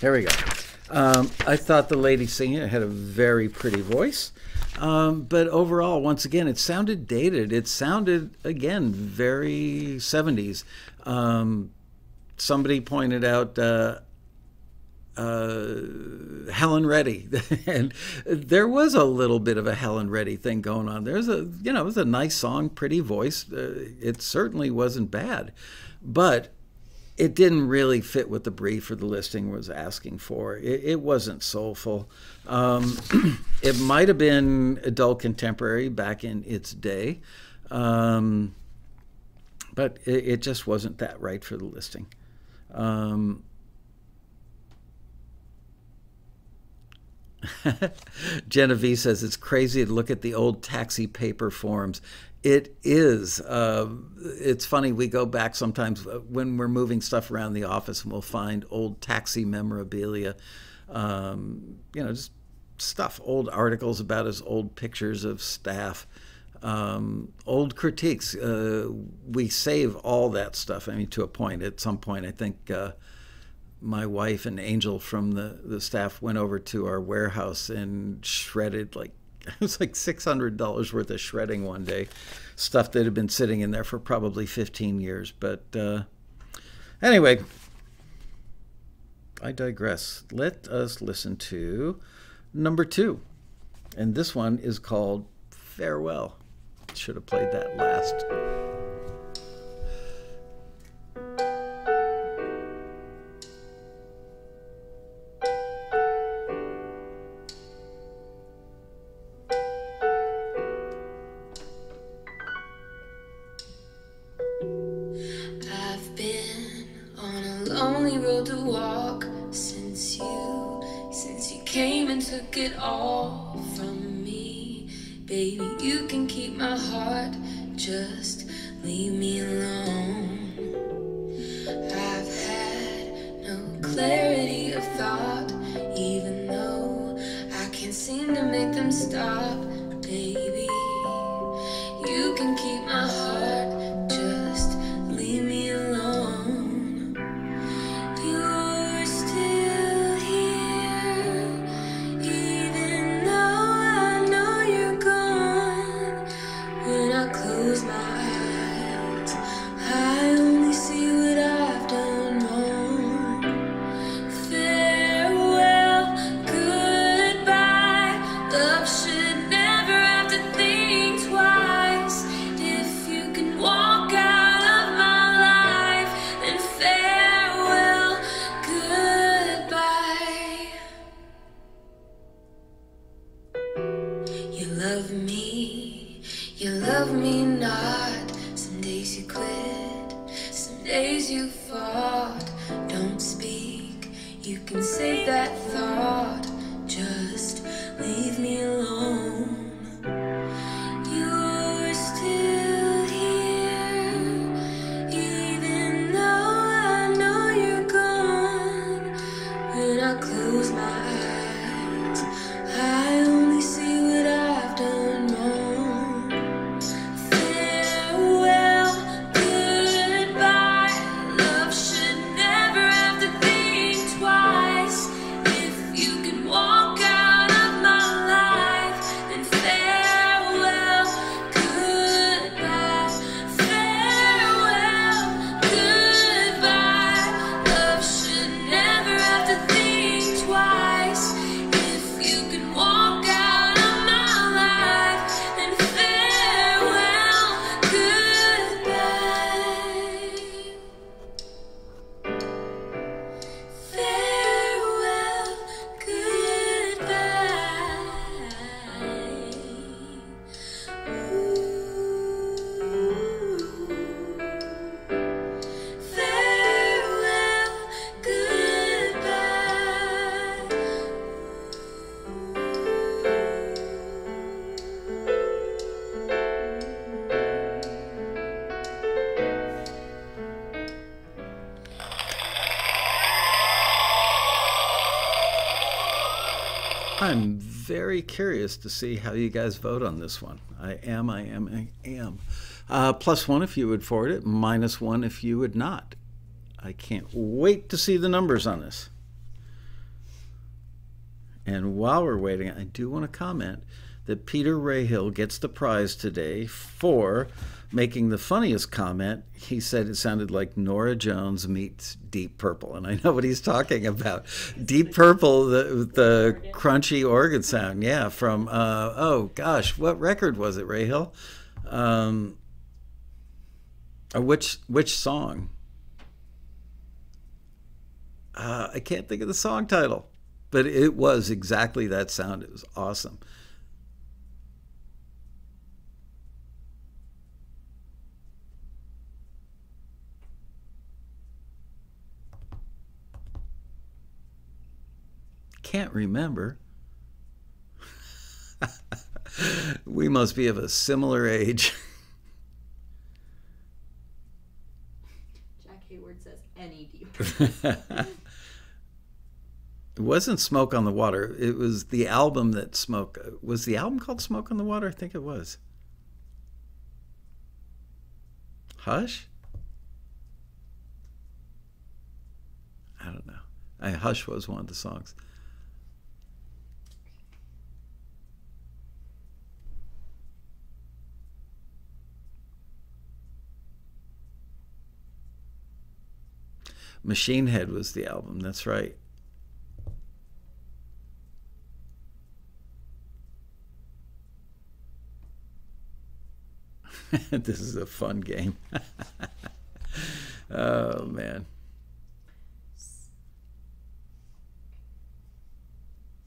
S1: There we go. Um, I thought the lady singing it had a very pretty voice. Um, but overall, once again, it sounded dated. It sounded, again, very 70s. Um, somebody pointed out uh, uh, Helen Reddy, and there was a little bit of a Helen Reddy thing going on. There's a, you know, it was a nice song, pretty voice. Uh, it certainly wasn't bad, but it didn't really fit what the brief or the listing was asking for. It, it wasn't soulful. Um, it might have been adult contemporary back in its day, um, but it, it, just wasn't that right for the listing. Um, Genevieve says it's crazy to look at the old taxi paper forms. It is. Uh, it's funny. We go back sometimes uh, when we're moving stuff around the office, and we'll find old taxi memorabilia. Um, you know, just stuff, old articles about us, old pictures of staff, um, old critiques. Uh, we save all that stuff. I mean, to a point. At some point, I think uh, my wife and Angel from the the staff went over to our warehouse and shredded like it was like $600 worth of shredding one day. Stuff that had been sitting in there for probably 15 years. But uh, anyway, I digress. Let us listen to number two. And this one is called Farewell. Should have played that last. me curious to see how you guys vote on this one. I am, I am, I am. Uh, plus one if you would forward it, minus one if you would not. I can't wait to see the numbers on this. And while we're waiting, I do want to comment that Peter Rahill gets the prize today for making the funniest comment. He said it sounded like Norah Jones meets Deep Purple, and I know what he's talking about. Deep Purple, the the crunchy organ sound, yeah, from uh, oh gosh, what record was it, Rahill? Um, or which which song? Uh, I can't think of the song title, but it was exactly that sound. It was awesome. Can't remember. we must be of a similar age.
S2: Jack Hayward says any deep.
S1: It wasn't Smoke on the Water. It was the album that Smoke was the album called Smoke on the Water. I think it was. Hush. I don't know. I, Hush was one of the songs. Machine Head was the album. That's right. this is a fun game. oh man.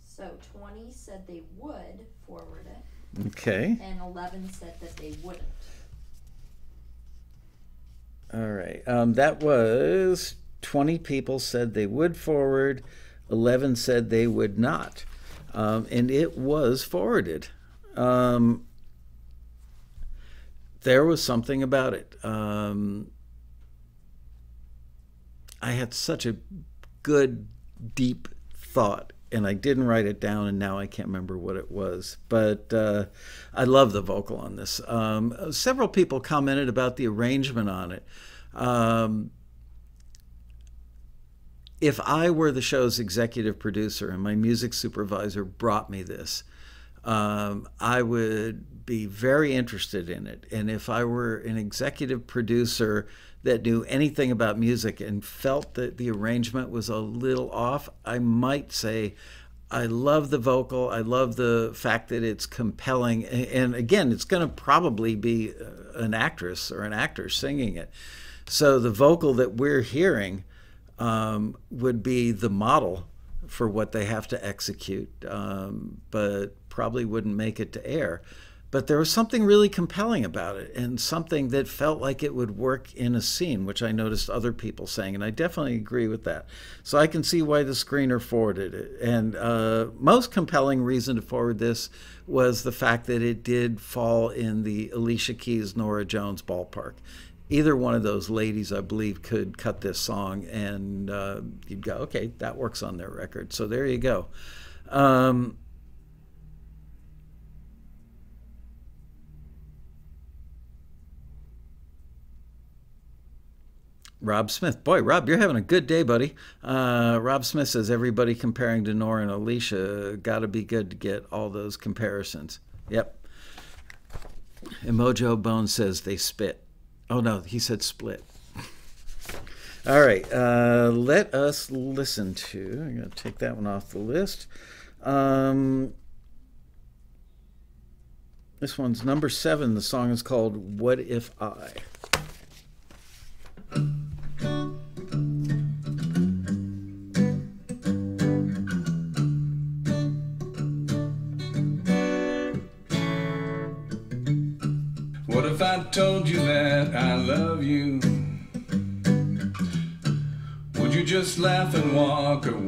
S2: So 20 said they would forward it,
S1: Okay.
S2: and 11 said that they wouldn't.
S1: All right. Um, that was 20 people said they would forward, 11 said they would not. Um, and it was forwarded. Um, there was something about it. Um, I had such a good, deep thought, and I didn't write it down, and now I can't remember what it was. But uh, I love the vocal on this. Um, several people commented about the arrangement on it. If I were the show's executive producer and my music supervisor brought me this, um, I would be very interested in it. And if I were an executive producer that knew anything about music and felt that the arrangement was a little off, I might say, I love the vocal. I love the fact that it's compelling. And again, it's going to probably be uh, an actress or an actor singing it. So the vocal that we're hearing um, would be the model for what they have to execute, um, but probably wouldn't make it to air. But there was something really compelling about it and something that felt like it would work in a scene, which I noticed other people saying, and I definitely agree with that. So I can see why the screener forwarded it. And uh, most compelling reason to forward this was the fact that it did fall in the Alicia Keys, Norah Jones ballpark. Either one of those ladies, I believe, could cut this song, and uh, you'd go, okay, that works on their record. So there you go. Um, Rob Smith. Boy, Rob, you're having a good day, buddy. Uh, Rob Smith says everybody comparing to Norah and Alicia got to be good to get all those comparisons. Yep. Emojo Bone says they spit. Oh no, he said split. All right, uh, let us listen to. I'm going to take that one off the list. Um, this one's number seven. The song is called What If I?
S7: Laugh and walk away?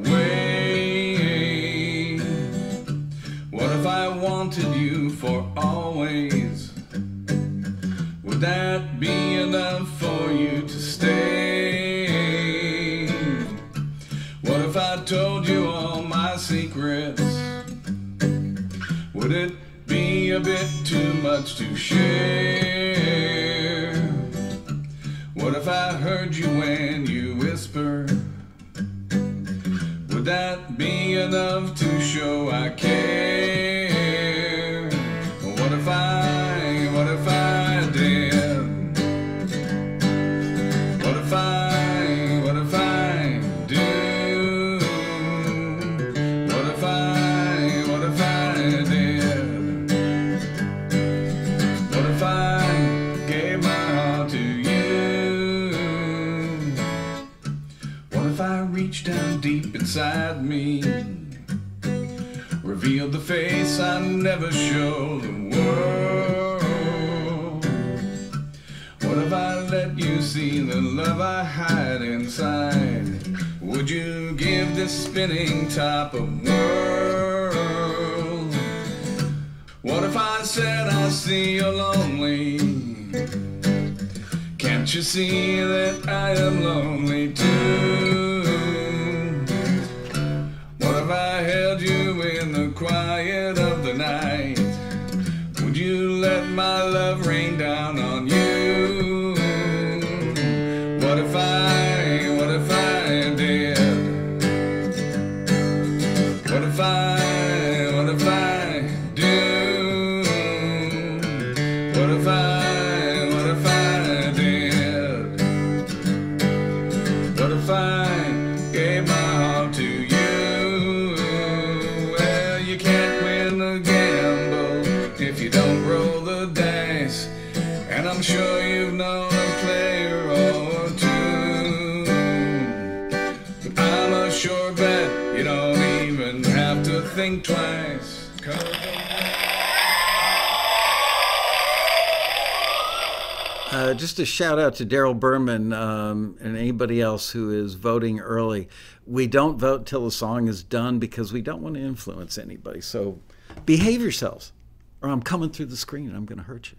S1: Shout out to Daryl Berman um, and anybody else who is voting early. We don't vote till the song is done because we don't want to influence anybody. So behave yourselves, or I'm coming through the screen and I'm going to hurt you.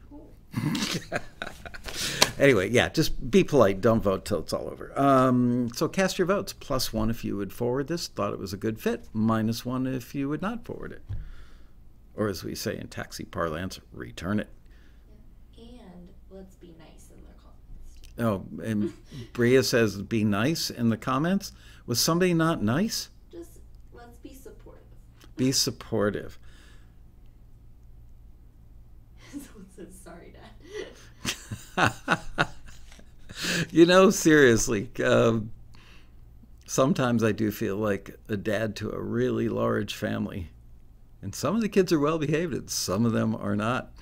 S1: anyway, yeah, just be polite. Don't vote till it's all over. Um, so cast your votes. Plus one if you would forward this. Thought it was a good fit. Minus one if you would not forward it. Or as we say in taxi parlance, return it.
S2: And let's be nice in the comments.
S1: Oh, and Bria says, be nice in the comments. Was somebody not nice?
S2: Just let's be supportive.
S1: Be supportive.
S2: Someone says sorry, Dad.
S1: you know, seriously, um, sometimes I do feel like a dad to a really large family. And some of the kids are well behaved, and some of them are not.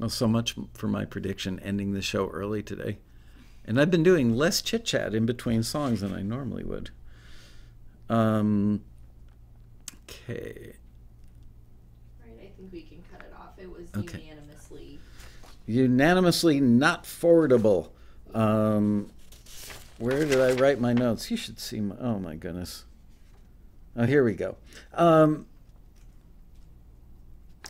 S1: Well, so much for my prediction ending the show early today. And I've been doing less chit chat in between songs than I normally would. Um, okay.
S2: Right, I think we can cut it off. It was
S1: Okay.
S2: unanimously.
S1: Unanimously not forwardable. Um, where did I write my notes? You should see my. Oh my goodness. Oh, here we go. Um,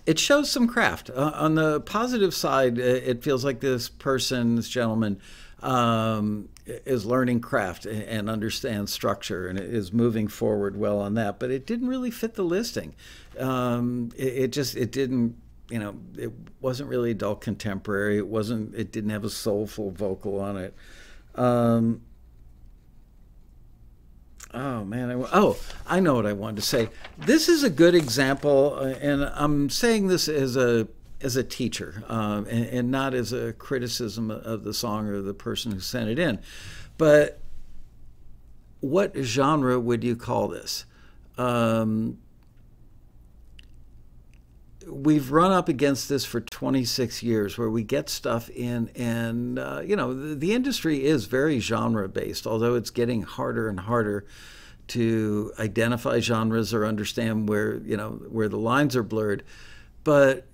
S1: it shows some craft. Uh, on the positive side, it feels like this person, this gentleman, um, is learning craft and understands structure and is moving forward well on that. But it didn't really fit the listing. Um, it, it, just it didn't. You know, it wasn't really adult contemporary. It wasn't. It didn't have a soulful vocal on it. Um, Oh man! I, oh, I know what I wanted to say. This is a good example, uh, and I'm saying this as a as a teacher, um, and, and, not as a criticism of the song or the person who sent it in. But what genre would you call this? Um, we've run up against this for 26 years where we get stuff in and uh, you know the, the, industry is very genre based although it's getting harder and harder to identify genres or understand where you know where the lines are blurred. But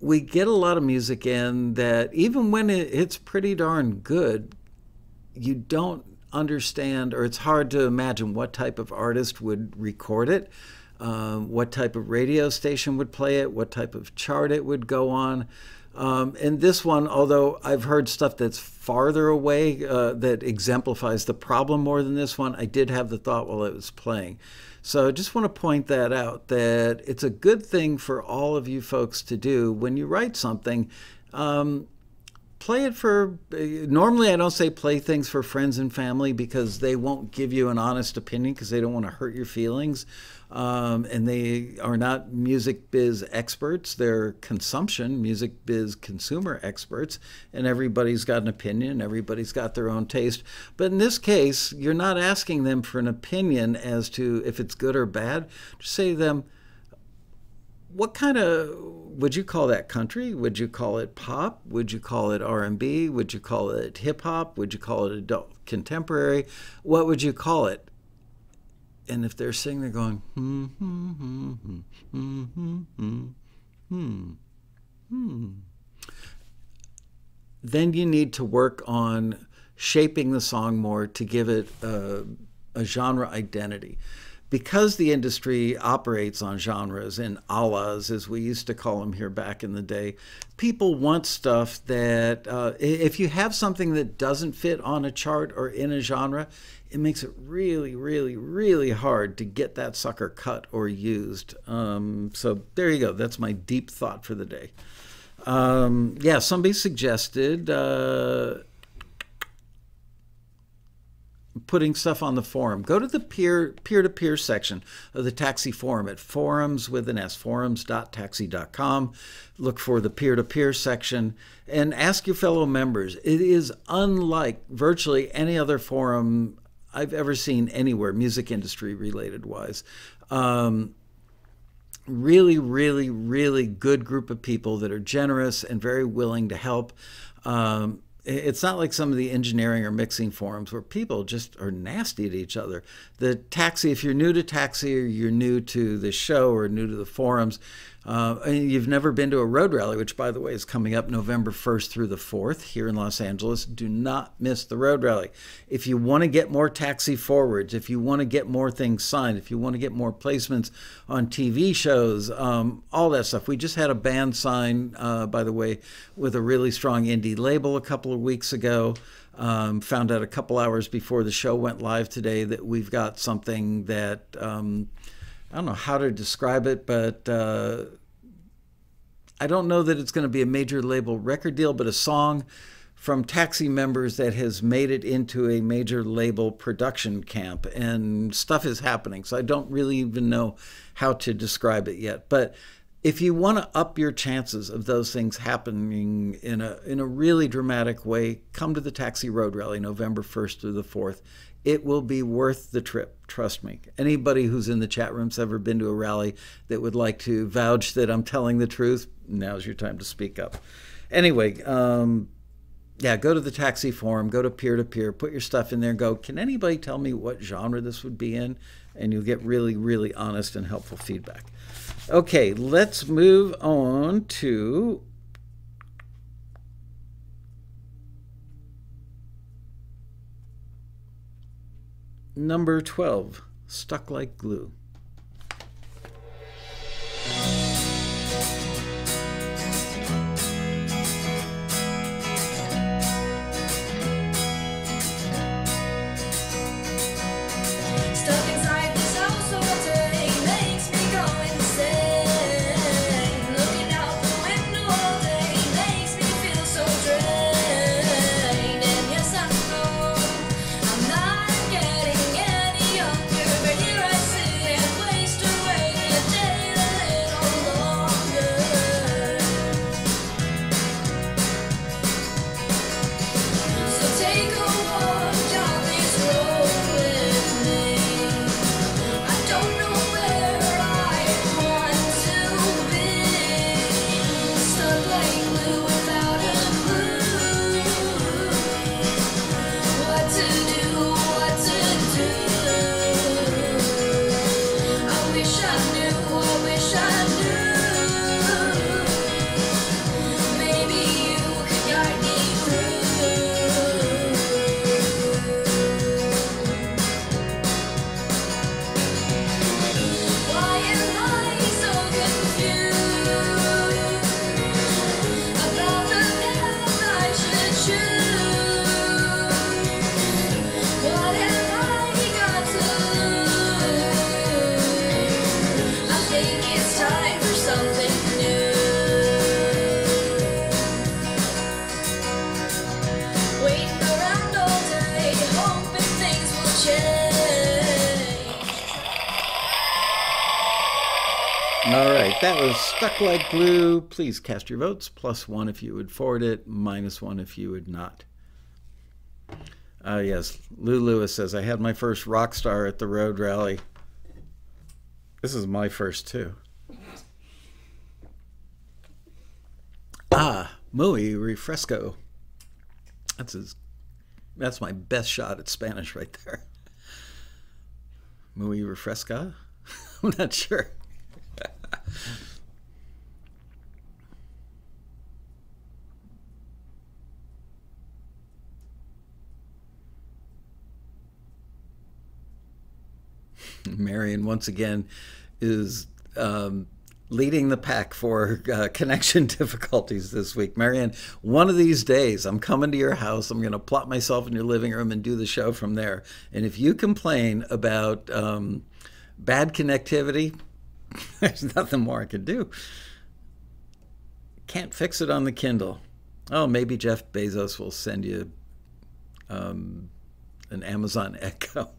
S1: we get a lot of music in that even when it, it's pretty darn good you don't understand or it's hard to imagine what type of artist would record it um, what type of radio station would play it, what type of chart it would go on. Um, and this one, although I've heard stuff that's farther away uh, that exemplifies the problem more than this one, I did have the thought while it was playing. So I just want to point that out that it's a good thing for all of you folks to do when you write something. Um, play it for normally i don't say play things for friends and family because they won't give you an honest opinion because they don't want to hurt your feelings um, and they are not music biz experts. They're consumption, music biz consumer experts, and everybody's got an opinion, everybody's got their own taste. But in this case, you're not asking them for an opinion as to if it's good or bad. Just say to them, what kind of would you call that country? Would you call it pop? Would you call it r&b would you call it hip-hop? Would you call it adult contemporary? What would you call it? And if they're singing, they're going hmm hmm hmm hmm hmm hmm hmm hmm. Then you need to work on shaping the song more to give it a, a genre identity. Because the industry operates on genres and alas, as we used to call them here back in the day, people want stuff that, uh, if you have something that doesn't fit on a chart or in a genre, it makes it really, really, really hard to get that sucker cut or used. Um, so there you go. That's my deep thought for the day. Um, yeah, somebody suggested uh, putting stuff on the forum. Go to the peer peer to peer section of the Taxi forum at forums with an s forums.taxi.com. Look for the peer to peer section and ask your fellow members. It is unlike virtually any other forum I've ever seen anywhere, music industry related wise. Um, really, really, really good group of people that are generous and very willing to help. Um, it's not like some of the engineering or mixing forums where people just are nasty to each other. The taxi, if you're new to taxi or you're new to the show or new to the forums, uh, and you've never been to a road rally, which, by the way, is coming up November 1st through the 4th here in Los Angeles. Do not miss the road rally. If you want to get more taxi forwards, if you want to get more things signed, if you want to get more placements on TV shows, um, all that stuff. We just had a band sign, uh, by the way, with a really strong indie label a couple of weeks ago. Um, found out a couple hours before the show went live today that we've got something that. Um, I don't know how to describe it, but uh, I don't know that it's going to be a major label record deal, but a song from Taxi members that has made it into a major label production camp, and stuff is happening. So I don't really even know how to describe it yet. But if you want to up your chances of those things happening in a in a really dramatic way, come to the Taxi Road Rally November 1st through the 4th it will be worth the trip. Trust me. Anybody who's in the chat room's ever been to a rally that would like to vouch that I'm telling the truth, now's your time to speak up. Anyway, um, yeah, go to the taxi forum, go to peer to peer, put your stuff in there, go, can anybody tell me what genre this would be in? And you'll get really, really honest and helpful feedback. Okay, let's move on to Number 12, Stuck Like Glue.
S4: Like
S1: blue, Please cast your votes. Plus one if you would forward it, minus one if you would not. Uh, yes, Lou Lewis says, I had my first rock star at the road rally. This is my first, too. Ah, muy refresco. That's his, that's my best shot at Spanish right there. Muy refresca? I'm not sure. Marion once again is um, leading the pack for uh, connection difficulties this week. Marion, one of these days, I'm coming to your house. I'm going to plot myself in your living room and do the show from there. And if you complain about um, bad connectivity, there's nothing more I can do. Can't fix it on the Kindle. Oh, maybe Jeff Bezos will send you um, an Amazon Echo.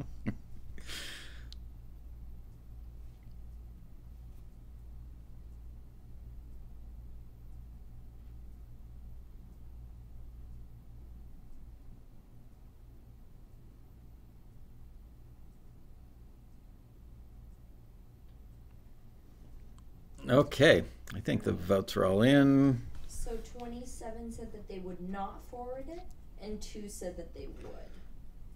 S1: Okay, I think the votes are all in.
S2: So 27 said that they would not forward it, and 2 said that they would.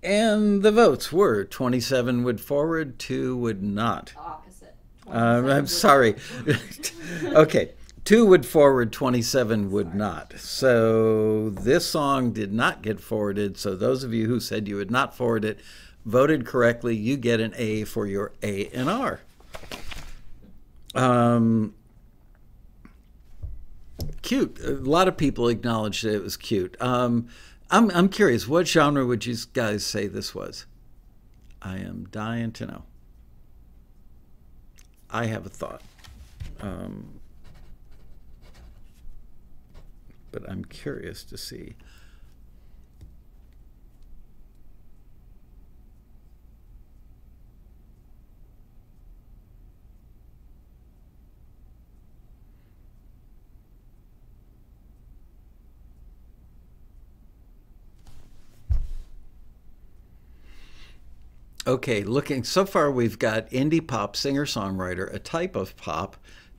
S1: And the votes were 27 would forward, 2 would not.
S2: Opposite.
S1: Uh,
S2: 27
S1: I'm
S2: would
S1: sorry. okay, 2 would forward, 27 would not. So this song did not get forwarded. So those of you who said you would not forward it voted correctly. You get an A for your A and R. Um, cute. A lot of people acknowledged that it was cute. Um, I'm I'm curious. What genre would you guys say this was? I am dying to know. I have a thought, um, but I'm curious to see. Okay, looking so far, we've got indie pop, singer songwriter, a type of pop,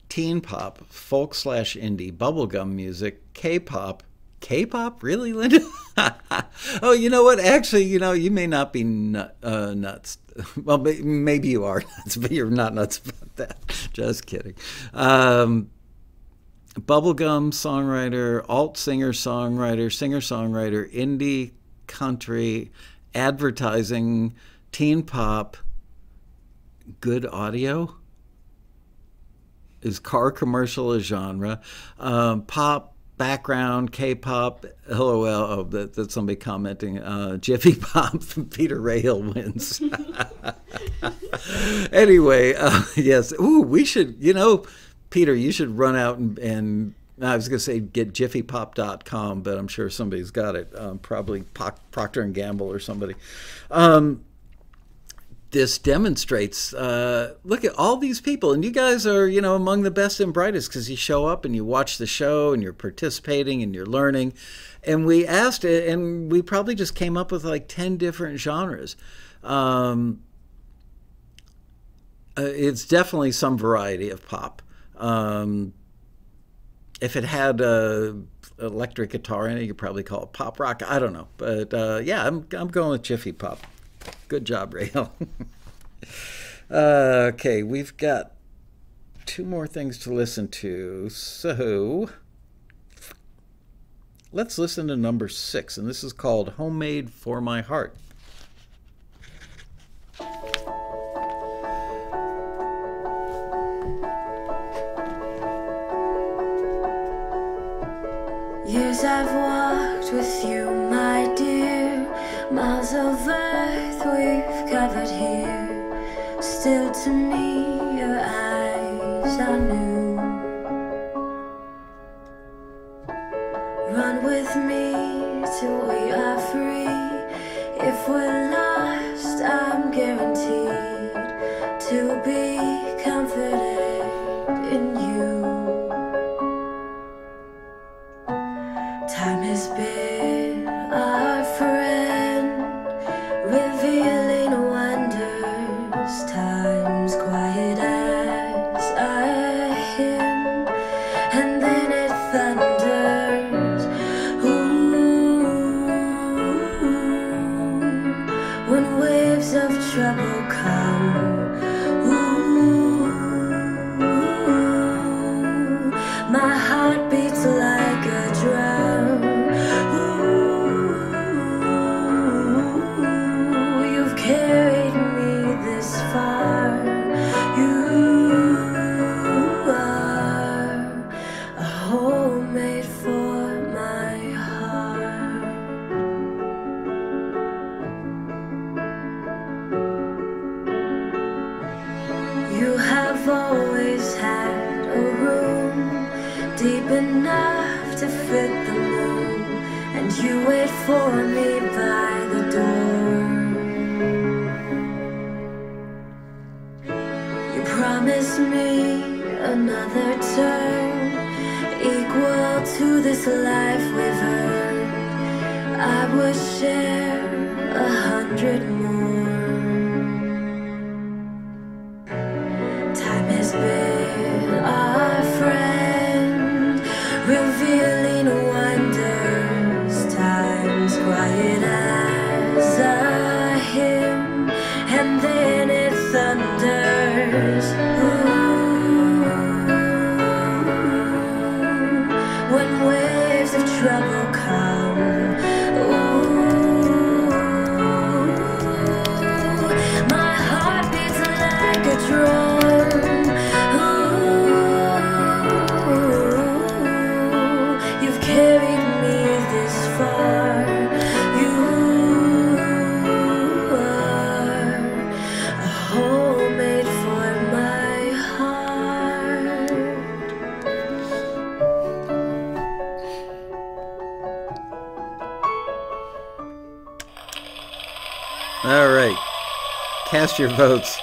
S1: teen pop, folk slash indie, bubblegum music, K pop. K pop? Really, Linda? oh, you know what? Actually, you know, you may not be nut, uh, nuts. Well, maybe you are nuts, but you're not nuts about that. Just kidding. Um, bubblegum songwriter, alt singer songwriter, singer songwriter, indie country, advertising, teen pop, good audio. Is car commercial a genre? Um, pop background, K-pop, LOL. Oh, that, that's somebody commenting. Uh, Jiffy Pop, Peter Rahal wins. anyway, uh, yes. Ooh, we should. You know, Peter, you should run out and. and I was going to say get jiffypop.com, but I'm sure somebody's got it. Um, probably Procter and Gamble or somebody. Um, this demonstrates uh, look at all these people and you guys are you know among the best and brightest because you show up and you watch the show and you're participating and you're learning. And we asked it and we probably just came up with like 10 different genres. Um, uh, it's definitely some variety of pop. Um, if it had a electric guitar in it you probably call it pop rock. I don't know but uh, yeah I'm, I'm going with jiffy pop Good job, Rahal. uh, okay, we've got two more things to listen to. So let's listen to number six, and this is called Homemade for My Heart.
S4: Years I've walked with you, my dear, miles of to me,
S1: Cast your votes.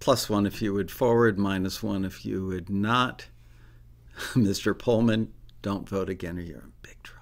S1: Plus one if you would forward, minus one if you would not. Mr. Pullman, don't vote again or you're in big trouble.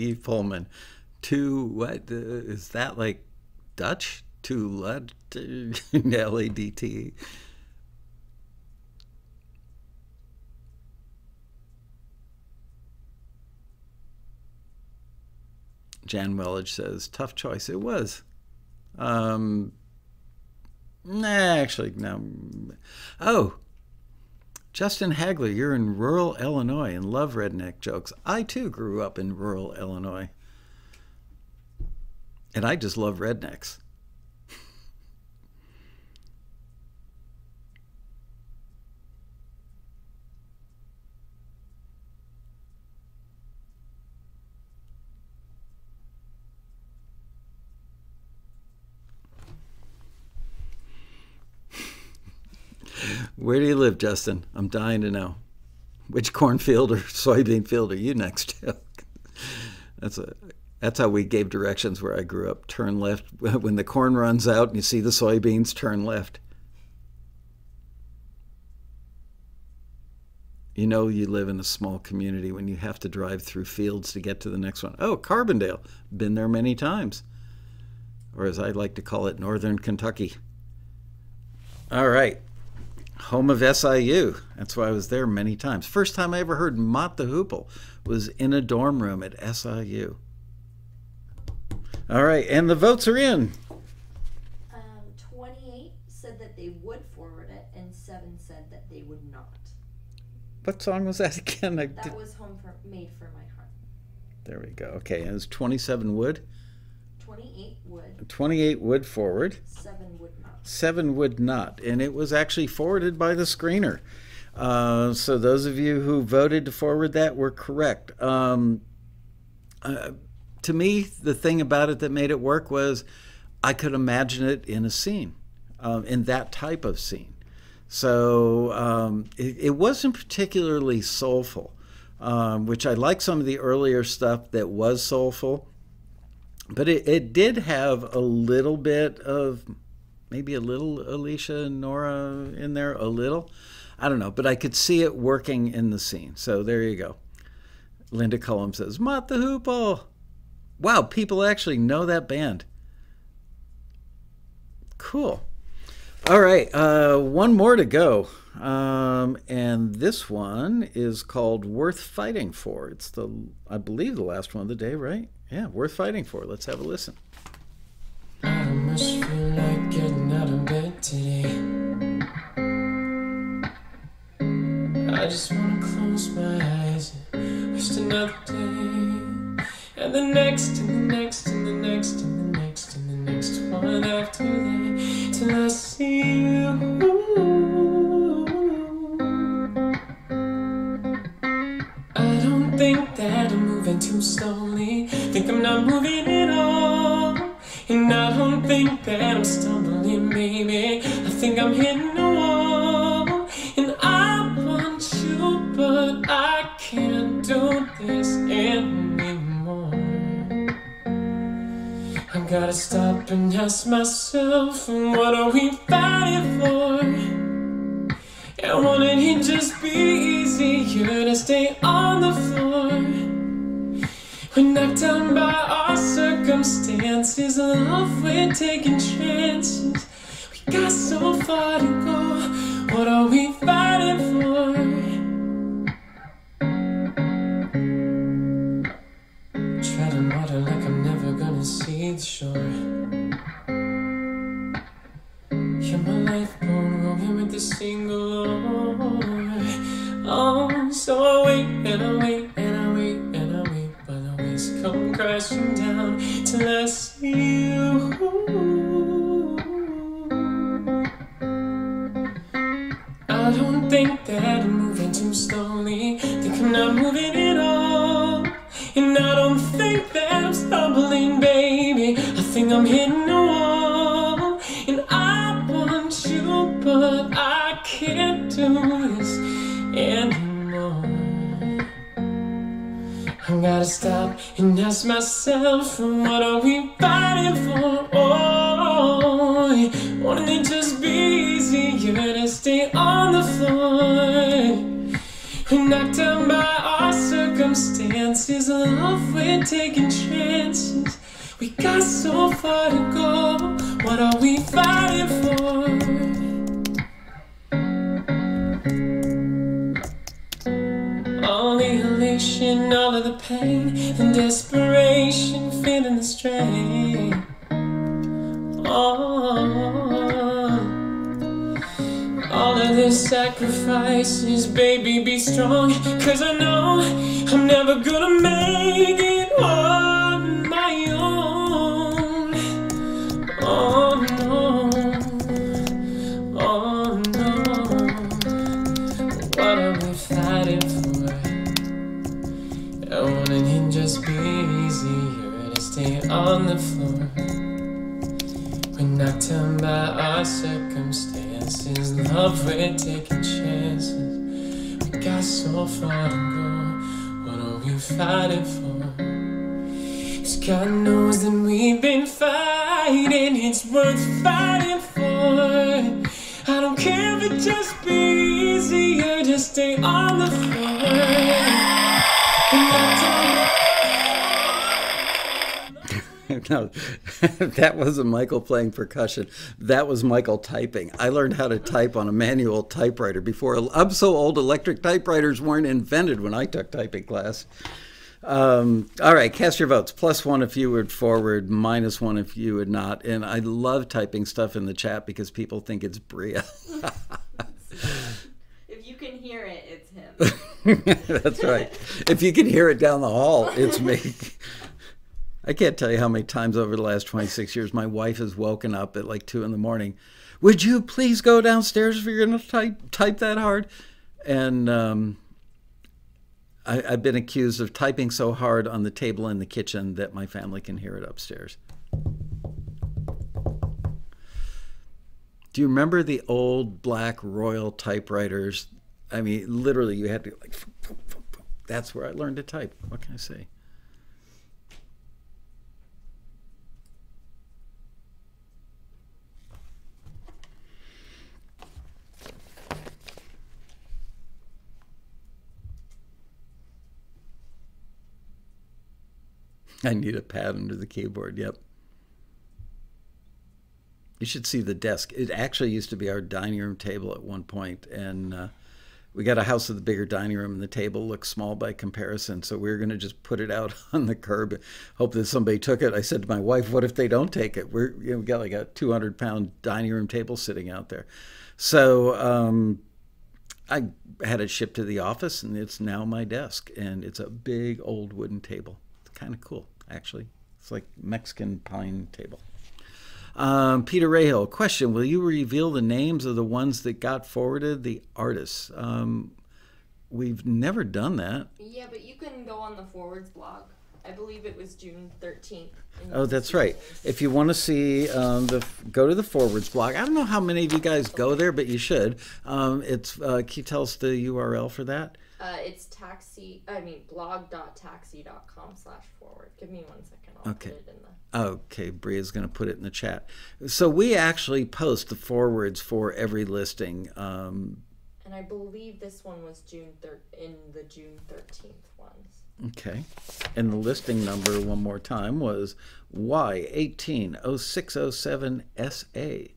S1: Steve Pullman, To what? Uh, is that like Dutch? To lud? L A D T. Jan Wellage says, tough choice. It was. Um, nah, actually, no. Oh, Justin Hagler, you're in rural Illinois and love redneck jokes. I too grew up in rural Illinois. And I just love rednecks. Where do you live, Justin? I'm dying to know. Which cornfield or soybean field are you next to? that's a that's how we gave directions where I grew up. Turn left when the corn runs out and you see the soybeans. Turn left. You know you live in a small community when you have to drive through fields to get to the next one. Oh, Carbondale. Been there many times. Or as I like to call it, Northern Kentucky. All right home of SIU. That's why I was there many times. First time I ever heard Mott the Hoople was in a dorm room at SIU. All right, and the votes are in.
S2: Um, 28 said that they would forward it, and 7 said that they would not.
S1: What song was that again? I
S2: That
S1: did-
S2: was Home for, Made for My Heart.
S1: there we go. Okay, it was 27 wood,
S2: 28 would,
S1: 28 would forward,
S2: 7
S1: 7 would not. And it was actually forwarded by the screener. Uh, so those of you who voted to forward that were correct. Um, uh, to me, the thing about it that made it work was I could imagine it in a scene, um, in that type of scene. So um, it, it wasn't particularly soulful, um, which I like some of the earlier stuff that was soulful, but it, it did have a little bit of maybe a little Alicia and Norah in there, a little. I don't know, but I could see it working in the scene. So there you go. Linda Cullum says, Mott the Hoople. Wow, people actually know that band. Cool. All right, uh, one more to go. Um, and this one is called Worth Fighting For. It's the, I believe, the last one of the day, right? Yeah, Worth Fighting For. Let's have a listen.
S3: Today. I just wanna close my eyes and waste another day. And the next, and the next, and the next, and the next, and the next one after that. Till I see you. I don't think that I'm moving too slowly. Think I'm not moving. And I don't think that I'm stumbling, baby. I think I'm hitting a wall. And I want you, but I can't do this anymore. I gotta stop and ask myself, what are we fighting for? And wouldn't it just be easier to stay on the floor? We're knocked down by our circumstances. Love, we're taking chances. We got so far to go. What are we fighting for? To mutter like I'm never gonna see the shore. You're my lifeboat, rowing with the single oar. Oh, so I wait and I wait come crashing down till I see you. I don't think that I'm moving too slowly. Think I'm not moving at all. And I don't think that I'm stumbling, baby. I think I'm hitting a wall. And I want you, but I can't do this I gotta stop and ask myself, what are we fighting for? Oh, wouldn't it just be easier to stay on the floor? We're knocked down by our circumstances. circumstances. Love, we're taking chances. We got so far to go. What are we fighting for? All of the pain, and desperation, feeling the strain. Oh, all of the sacrifices, baby, be strong. Cause I know I'm never gonna make Love, we're taking chances. We got so far to go. What are we fighting for? 'Cause God knows that we've been fighting. It's worth fighting
S1: no, that wasn't Michael playing percussion. That was Michael typing. I learned how to type on a manual typewriter before. I'm so old, electric typewriters weren't invented when I took typing class. Um, all right, cast your votes. Plus one if you would forward, minus one if you would not. And I love typing stuff in the chat because people think it's Bria.
S2: If you can hear it, it's him.
S1: That's right. If you can hear it down the hall, it's me. I can't tell you how many times over the last 26 years my wife has woken up at like 2 in the morning. Would you please go downstairs if you're going to type, type that hard? And um, I, I've been accused of typing so hard on the table in the kitchen that my family can hear it upstairs. Do you remember the old black royal typewriters? I mean, literally, you had to like. That's where I learned to type. What can I say? I need a pad under the keyboard. Yep. You should see the desk. It actually used to be our dining room table at one point, and uh, we got a house with a bigger dining room, and the table looks small by comparison. So we were going to just put it out on the curb, hope that somebody took it. I said to my wife, "What if they don't take it? We're you know, we got like a 200 pound dining room table sitting out there." So um, I had it shipped to the office, and it's now my desk, and it's a big old wooden table. It's kind of cool, actually. It's like Mexican pine table. Um, Peter Rahill, question: Will you reveal the names of the ones that got forwarded the artists? Um, we've never done that.
S2: Yeah, but you can go on the forwards blog. I believe it was June 13th.
S1: Oh, that's right. If you want to see um, the go to the forwards blog. I don't know how many of you guys go there, but you should. Um, it's uh, can you tell us the URL for that?
S2: Uh, it's taxi. I mean blog.taxi.com slash forward. Give me one second. I'll
S1: Okay.
S2: put it in the.
S1: Okay, Bria's going to put it in the chat. So we actually post the forwards for every listing. Um,
S2: And I believe this one was June thir- in the June 13th ones.
S1: okay, and the listing number one more time was Y180607SA.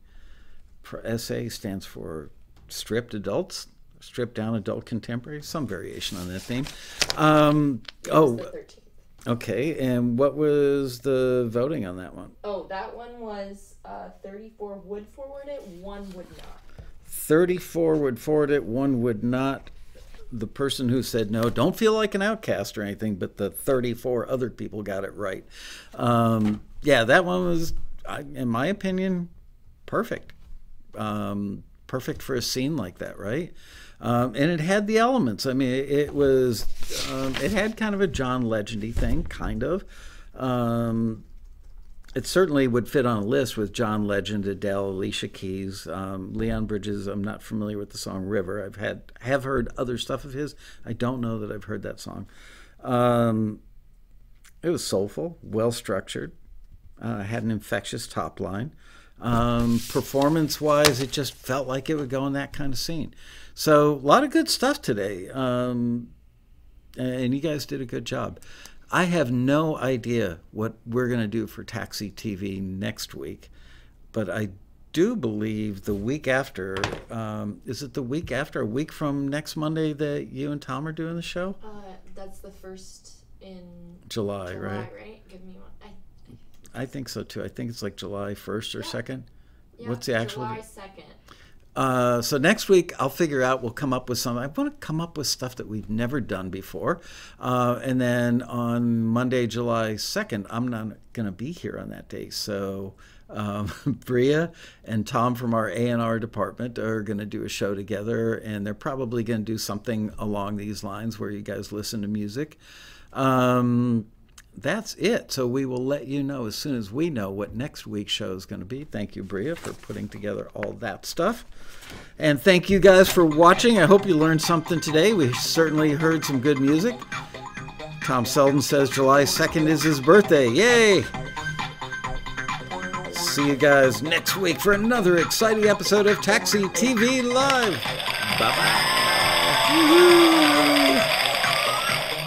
S1: Pr- SA stands for stripped adults, stripped down adult contemporary, some variation on that theme. Um, oh,
S2: was the 13th.
S1: okay, and what was the voting on that one?
S2: Oh, that one was uh, 34 would forward it, one would not.
S1: 34 would forward it, one would not. The person who said no, don't feel like an outcast or anything, but the 34 other people got it right. Um, yeah, that one was, in my opinion, perfect. Um, perfect for a scene like that, right? Um, and it had the elements. I mean, it, was, um, it had kind of a John Legendy thing, kind of. Um, it certainly would fit on a list with John Legend, Adele, Alicia Keys, um, Leon Bridges. I'm not familiar with the song River. I've had have heard other stuff of his. I don't know that I've heard that song. Um, it was soulful, well structured, uh, had an infectious top line. Um, performance wise, it just felt like it would go in that kind of scene. So a lot of good stuff today. Um, and you guys did a good job. I have no idea what we're going to do for Taxi TV next week, but I do believe the week after um, is it the week after a week from next Monday that you and Tom are doing the show?
S2: Uh, that's the first in
S1: July,
S2: July,
S1: right?
S2: right? Give me one. I,
S1: I think so too. I think it's like July 1st or
S2: Yeah.
S1: 2nd.
S2: yeah,
S1: What's the actual
S2: July second.
S1: Uh, so next week I'll figure out. We'll come up with some. I want to come up with stuff that we've never done before, uh, and then on Monday, July second, I'm not going to be here on that day. So um, Bria and Tom from our A and R department are going to do a show together, and they're probably going to do something along these lines where you guys listen to music. Um, that's it. So we will let you know as soon as we know what next week's show is going to be. Thank you, Bria, for putting together all that stuff. And thank you guys for watching. I hope you learned something today. We certainly heard some good music. Tom Selden says July 2nd is his birthday. Yay! See you guys next week for another exciting episode of Taxi TV Live. Bye bye.